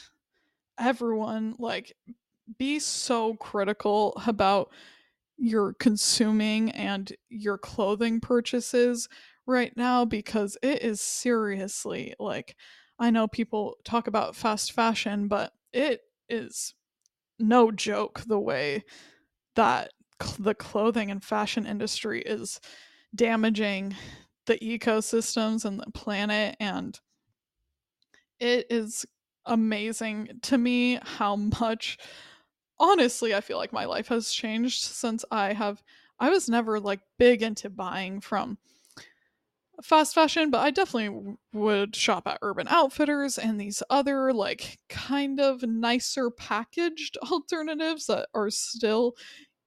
everyone like be so critical about your consuming and your clothing purchases right now because it is seriously like I know people talk about fast fashion, but it is no joke the way that cl- the clothing and fashion industry is damaging the ecosystems and the planet and it is amazing to me how much honestly I feel like my life has changed since I have I was never like big into buying from fast fashion, but I definitely would shop at Urban Outfitters and these other like kind of nicer packaged alternatives that are still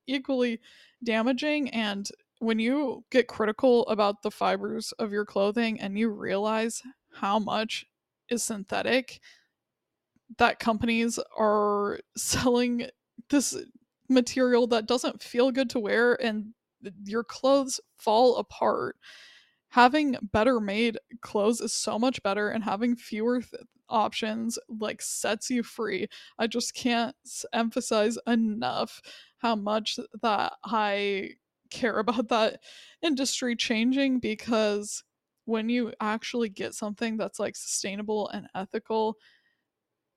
equally damaging. And when you get critical about the fibers of your clothing and you realize how much is synthetic that companies are selling this material that doesn't feel good to wear and your clothes fall apart. Having better made clothes is so much better and having fewer th- options like sets you free. I just can't emphasize enough how much that i care about that industry changing because when you actually get something that's like sustainable and ethical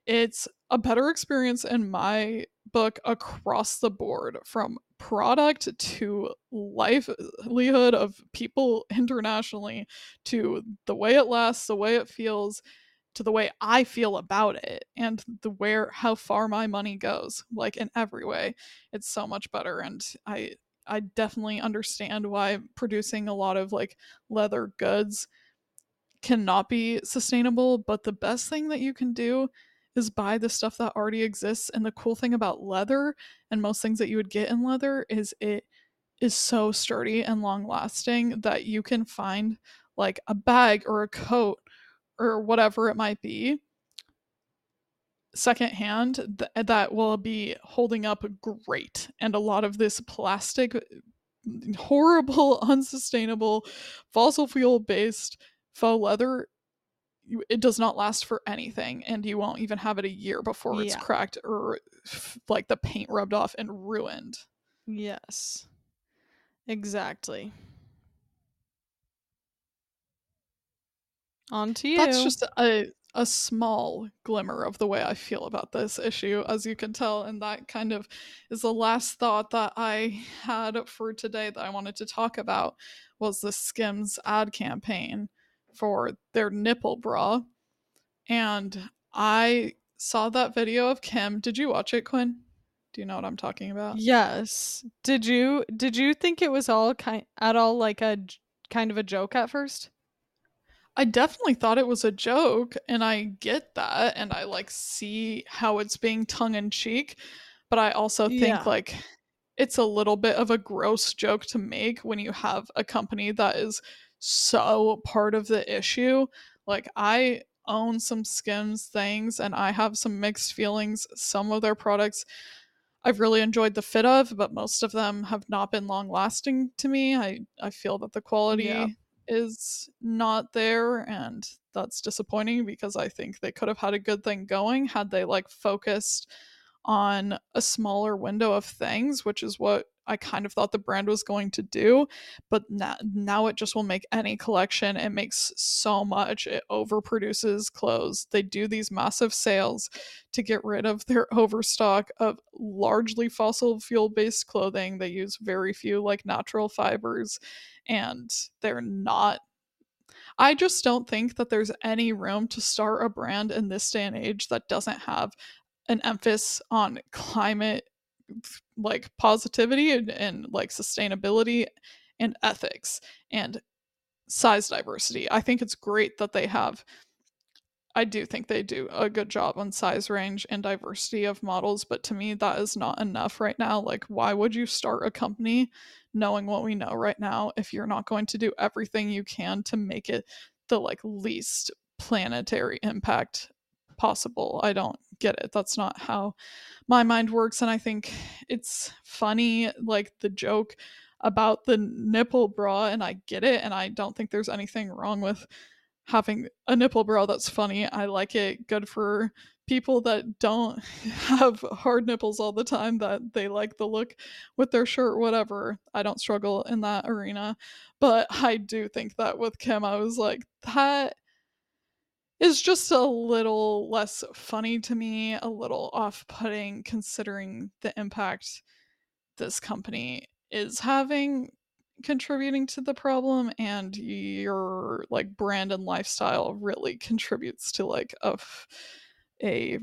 it's a better experience in my book across the board from product to livelihood of people internationally to the way it lasts, the way it feels, to the way I feel about it and the where how far my money goes. Like in every way. It's so much better and I I definitely understand why producing a lot of like leather goods cannot be sustainable, but the best thing that you can do is buy the stuff that already exists. And the cool thing about leather and most things that you would get in leather is it is so sturdy and long lasting that you can find like a bag or a coat or whatever it might be secondhand th- eh, that will be holding up great and a lot of this plastic mm, horrible unsustainable fossil fuel based faux leather it does not last for anything and you won't even have it a year before it's Yeah. cracked or like the paint rubbed off and ruined Yes. Exactly. On to you. that's just a a small glimmer of the way I feel about this issue, as you can tell, and that kind of is the last thought that I had for today that I wanted to talk about was the Skims ad campaign for their nipple bra. And I saw that video of Kim. Did you watch it, Quinn? Do you know what I'm talking about? Yes. Did you did you think it was all kind at all like a kind of a joke at first? I definitely thought it was a joke, and I get that, and I like see how it's being tongue in cheek, but I also think Yeah. like it's a little bit of a gross joke to make when you have a company that is so part of the issue. Like I own some Skims things and I have some mixed feelings. Some of their products I've really enjoyed the fit of, but most of them have not been long lasting to me. I I feel that the quality Yeah. is not there and that's disappointing because I think they could have had a good thing going had they like focused on a smaller window of things, which is what I kind of thought the brand was going to do. But now, now it just will make any collection. It makes so much. It overproduces clothes. They do these massive sales to get rid of their overstock of largely fossil fuel based clothing. They use very few like natural fibers and they're not I just don't think that there's any room to start a brand in this day and age that doesn't have an emphasis on climate like positivity and, and like sustainability and ethics and size diversity. I think it's great that they have I do think they do a good job on size range and diversity of models, but to me, that is not enough right now. Like, why would you start a company knowing what we know right now if you're not going to do everything you can to make it the like least planetary impact possible? I don't get it. That's not how my mind works. And I think it's funny, like the joke about the nipple bra, and I get it. And I don't think there's anything wrong with having a nipple bra that's funny. I like it. Good for people that don't have hard nipples all the time that they like the look with their shirt whatever. I don't struggle in that arena. But I do think that with Kim I was like that is just a little less funny to me, a little off-putting considering the impact this company is having contributing to the problem and your like brand and lifestyle really contributes to like a a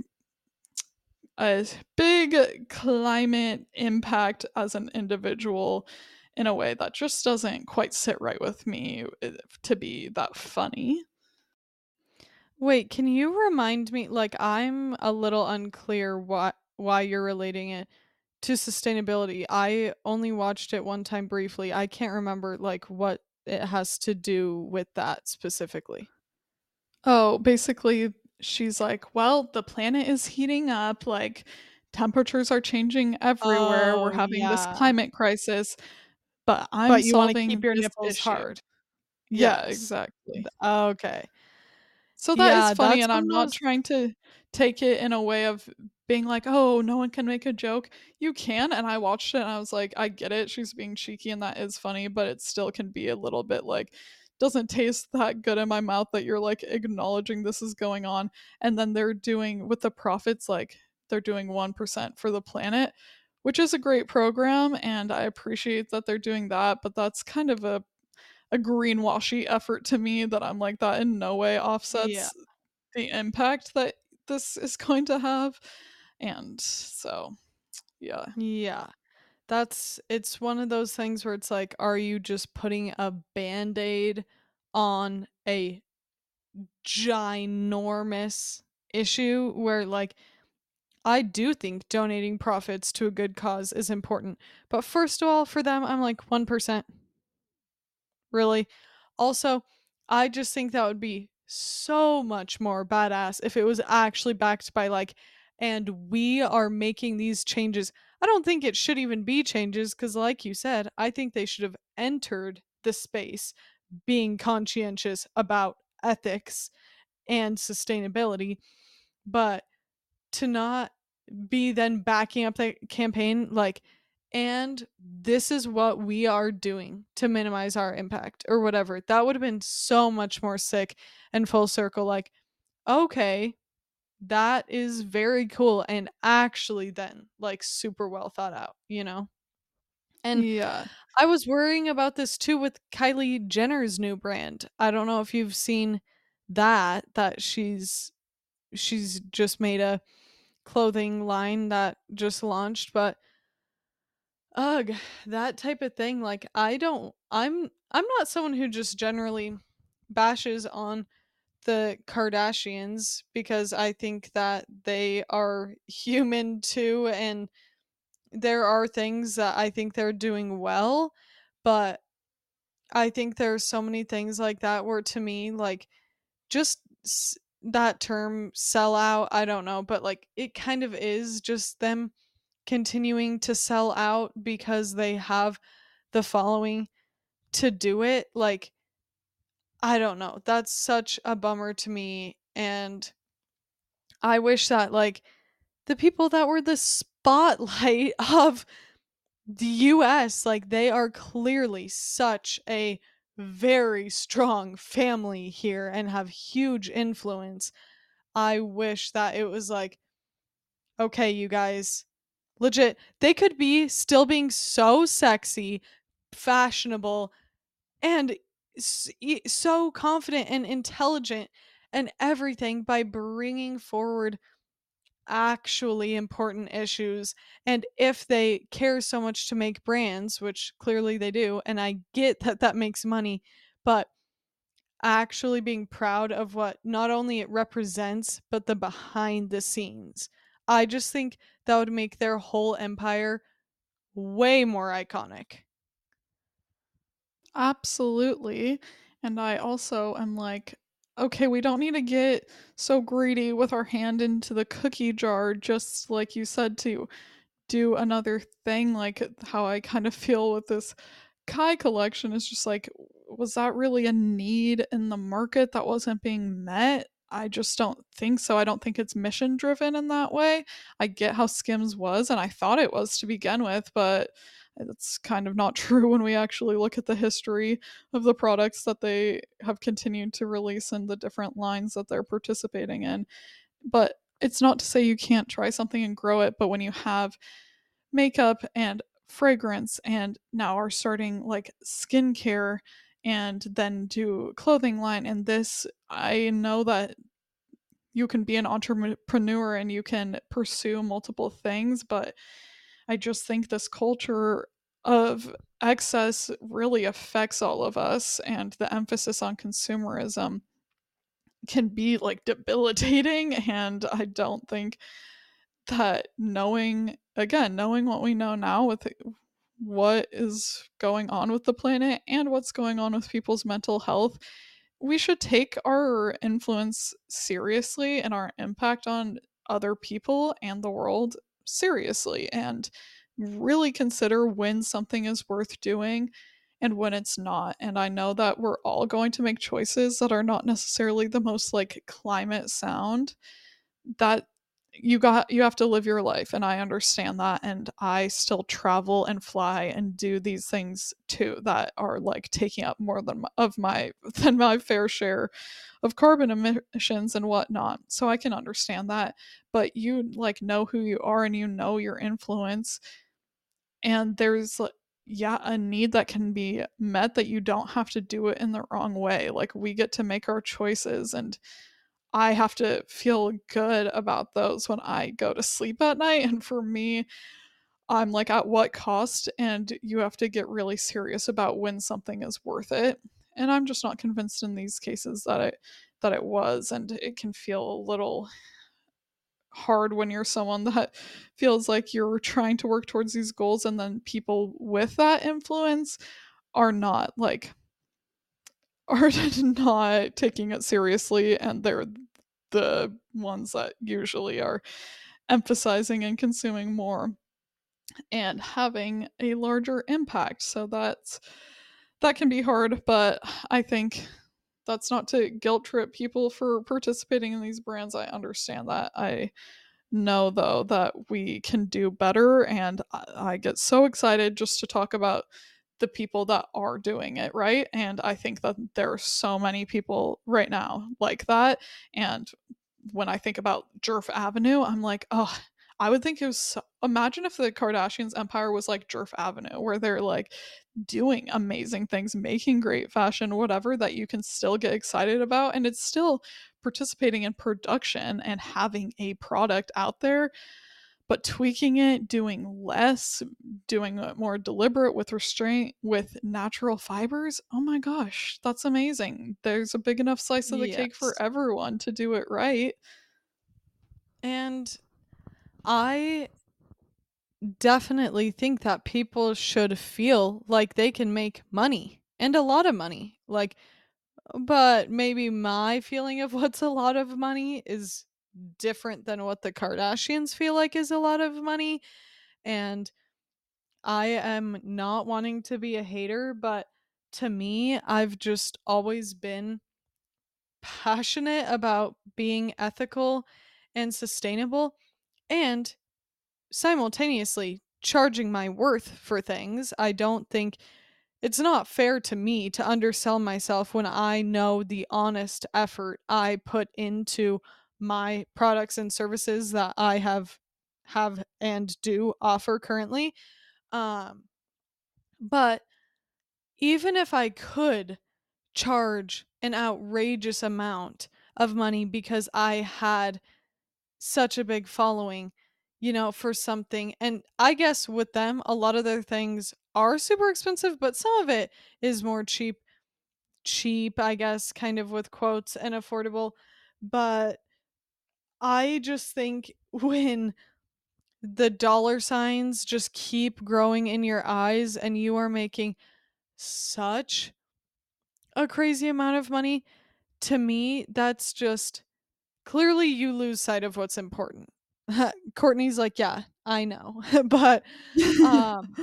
a big climate impact as an individual in a way that just doesn't quite sit right with me eh, to be that funny. Wait, can you remind me like I'm a little unclear what why you're relating it to sustainability. I only watched it one time briefly. I can't remember like what it has to do with that specifically. Oh, basically she's like, "Well, the planet is heating up, like temperatures are changing everywhere. We're Oh, having this climate crisis, but I'm But you solving keep your this nipples issue." hard. Yeah, exactly. Okay. So that is Yeah, funny, and I'm not those trying to take it in a way of being like, "Oh, no one can make a joke." You can, and I watched it and I was like, "I get it, she's being cheeky and that is funny, but it still can be a little bit like doesn't taste that good in my mouth that you're like acknowledging this is going on." And then they're doing with the profits, like they're doing 1% for the planet, which is a great program, and I appreciate that they're doing that, but that's kind of a a greenwashy effort to me that I'm like, that in no way Yeah. offsets the impact that this is going to have. And so, yeah. Yeah. That's it's one of those things where it's like, are you just putting a Band-Aid on a ginormous issue where like I do think donating profits to a good cause is important. But first of all, for them, I'm like 1%. Really? Also, I just think that would be so much more badass if it was actually backed by like and we are making these changes. I don't think it should even be changes cuz like you said, I think they should have entered the space being conscientious about ethics and sustainability, but to not be then backing up the campaign like and this is what we are doing to minimize our impact or whatever. That would have been so much more sick and full circle like okay, that is very cool and actually then like super well thought out, you know? And Yeah. I was worrying about this too with Kylie Jenner's new brand. I don't know if you've seen that that she's she's just made a clothing line that just launched, but ugh, that type of thing, like I don't I'm I'm not someone who just generally bashes on the Kardashians because I think that they are human too and there are things that I think they're doing well, but I think there's so many things like that where to me like just s- that term sell out, I don't know, but like it kind of is just them continuing to sell out because they have the following to do it. Like I don't know. That's such a bummer to me and I wish that like the people that were the spotlight of the US, like they are clearly such a very strong family here and have huge influence. I wish that it was like, okay, you guys, legit, they could be still being so sexy, fashionable, and so confident and intelligent and everything by bringing forward actually important issues and if they care so much to make brands which clearly they do and i get that that makes money but actually being proud of what not only it represents but the behind the scenes i just think that would make their whole empire way more iconic Absolutely. And I also am like, okay, we don't need to get so greedy with our hand into the cookie jar, just like you said, to do another thing, like how I kind of feel with this Khy collection is just like, was that really a need in the market that wasn't being met? I just don't think so. I don't think it's mission driven in that way. I get how Skims was, and I thought it was to begin with, but it's kind of not true when we actually look at the history of the products that they have continued to release and the different lines that they're participating in. But it's not to say you can't try something and grow it, but when you have makeup and fragrance and now are starting like skincare and then do clothing line and this I know that you can be an entrepreneur and you can pursue multiple things, but I just think this culture of excess really affects all of us and the emphasis on consumerism can be like debilitating and I don't think that knowing again knowing what we know now with what is going on with the planet and what's going on with people's mental health we should take our influence seriously and our impact on other people and the world seriously and really consider when something is worth doing and when it's not. And I know that we're all going to make choices that are not necessarily the most like climate sound. That you got you have to live your life and I understand that and I still travel and fly and do these things too that are like taking up more than my, of my than my fair share of carbon emissions and whatnot. So I can understand that. But you like know who you are and you know your influence and there's yeah a need that can be met that you don't have to do it in the wrong way like we get to make our choices and i have to feel good about those when i go to sleep at night and for me i'm like at what cost and you have to get really serious about when something is worth it and i'm just not convinced in these cases that it that it was and it can feel a little hard when you're someone that feels like you're trying to work towards these goals and then people with that influence are not like are not taking it seriously and they're the ones that usually are emphasizing and consuming more and having a larger impact so that's that can be hard but i think that's not to guilt trip people for participating in these brands. I understand that. I know though that we can do better and I, get so excited just to talk about the people that are doing it right? And i think that there are so many people right now like that and when i think about Djerf Avenue i'm like oh I would think it was so, imagine if the Kardashians empire was like Djerf Avenue where they're like doing amazing things, making great fashion, whatever that you can still get excited about and it's still participating in production and having a product out there but tweaking it, doing less, doing it more deliberate with restraint with natural fibers. Oh my gosh, that's amazing. There's a big enough slice of the yes. cake for everyone to do it right. And I definitely think that people should feel like they can make money and a lot of money. Like, but maybe my feeling of what's a lot of money is different than what the Kardashians feel like is a lot of money. And I am not wanting to be a hater, but to me, I've just always been passionate about being ethical and sustainable and simultaneously charging my worth for things. I don't think it's not fair to me to undersell myself when I know the honest effort I put into my products and services that I have have and do offer currently. Um but even if I could charge an outrageous amount of money because I had such a big following, you know, for something. And I guess with them, a lot of their things are super expensive, but some of it is more cheap. Cheap, I guess, kind of with quotes and affordable. But I just think when the dollar signs just keep growing in your eyes and you are making such a crazy amount of money, to me, that's just clearly you lose sight of what's important. Courtney's like, "Yeah, I know." but um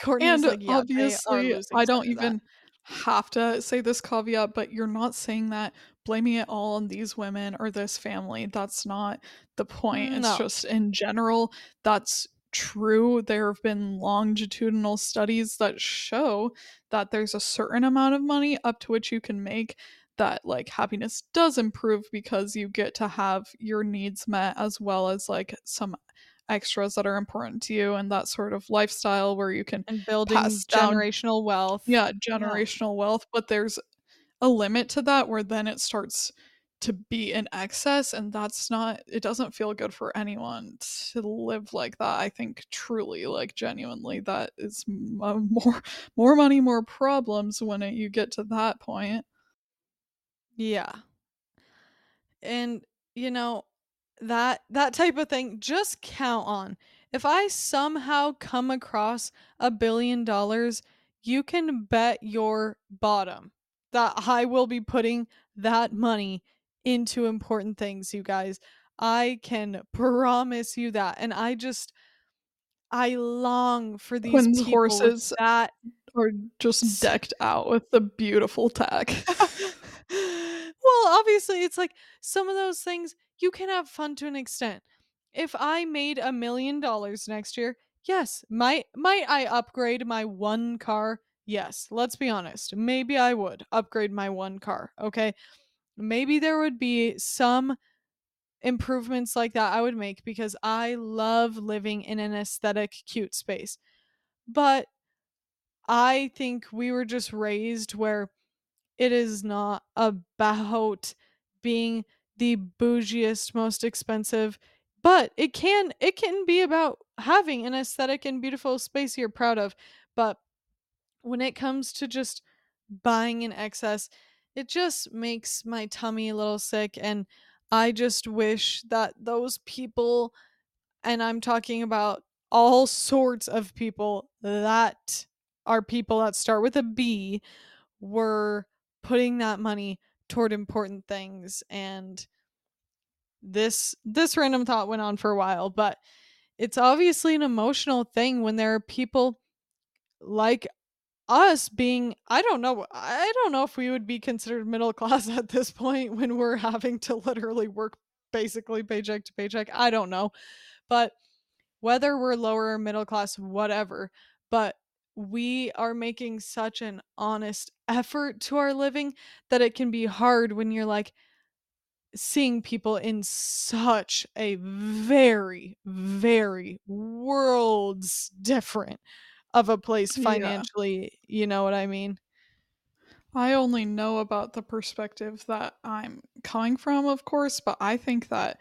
Courtney's And like, "Yeah, obviously, I don't of that." even have to say this caveat, but you're not saying that blaming it all on these women or this family. That's not the point. It's just in general, that's true. There have been longitudinal studies that show that there's a certain amount of money up to which you can make that like happiness does improve because you get to have your needs met as well as like some extras that are important to you and that sort of lifestyle where you can And building pass down generational wealth. yeah, Yeah. generational wealth, but there's a limit to that where then it starts to be in excess and that's not it doesn't feel good for anyone to live like that. I think truly like genuinely that is uh, more more money, more problems when it, you get to that point. Yeah. And you know, that that type of thing just count on. If I somehow come across a billion dollars, you can bet your bottom that I will be putting that money into important things, you guys. I can promise you that. And I just I long for these Quinn's horses that are just decked out with the beautiful tech. well, obviously, it's like some of those things you can have fun to an extent. If I made a million dollars next year, yes, might might I upgrade my one car? Yes, let's be honest. Maybe I would upgrade my one car. Okay, maybe there would be some improvements like that I would make because I love living in an aesthetic, cute space. But I think we were just raised where it is not about being the bougiest, most expensive, but it can it can be about having an aesthetic and beautiful space you're proud of. But when it comes to just buying in excess, it just makes my tummy a little sick and I just wish that those people and I'm talking about all sorts of people that are people that start with a B were putting that money toward important things and this this random thought went on for a while but it's obviously an emotional thing when there are people like us being I don't know I don't know if we would be considered middle class at this point when we're having to literally work basically paycheck to paycheck I don't know. But whether we're lower middle class, whatever, but we are making such an honest effort to our living that it can be hard when you're like seeing people in such a very, very worlds different of a place yeah. financially. You know what I mean? I only know about the perspective that I'm coming from, of course, but I think that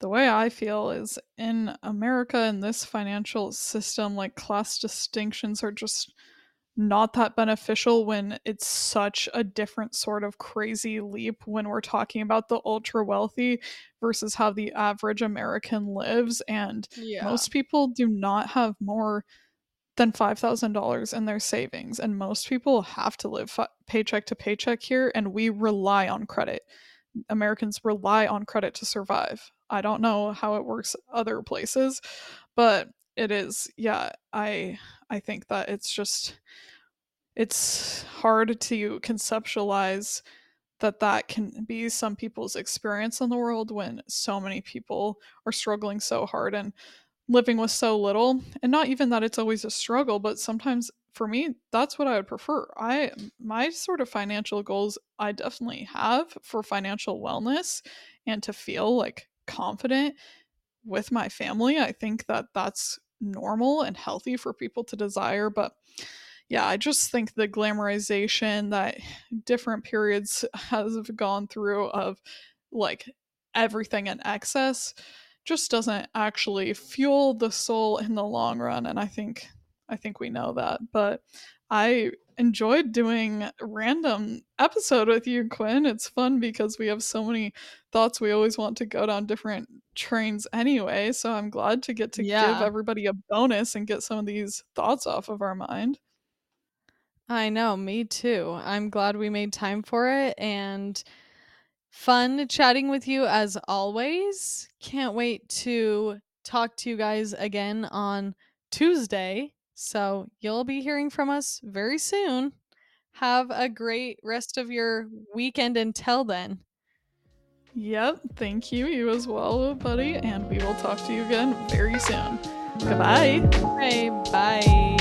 the way I feel is in America in this financial system, like class distinctions are just not that beneficial when it's such a different sort of crazy leap when we're talking about the ultra wealthy versus how the average American lives. And Yeah. most people do not have more than $5,000 in their savings. And most people have to live fi- paycheck to paycheck here, and we rely on credit. Americans rely on credit to survive. I don't know how it works other places, but it is yeah, I I think that it's just it's hard to conceptualize that that can be some people's experience in the world when so many people are struggling so hard and living with so little and not even that it's always a struggle but sometimes for me that's what i would prefer. I my sort of financial goals i definitely have for financial wellness and to feel like confident with my family. I think that that's normal and healthy for people to desire but yeah, I just think the glamorization that different periods have gone through of like everything in excess just doesn't actually fuel the soul in the long run and I think I think we know that. But I enjoyed doing a random episode with you, Quinn. It's fun because we have so many thoughts we always want to go down different trains anyway. So I'm glad to get to Yeah. give everybody a bonus and get some of these thoughts off of our mind. I know, me too. I'm glad we made time for it and fun chatting with you as always. Can't wait to talk to you guys again on Tuesday. So you'll be hearing from us very soon. Have a great rest of your weekend until then. Yep, thank you. You as well, buddy. And we will talk to you again very soon. Goodbye. Okay, bye.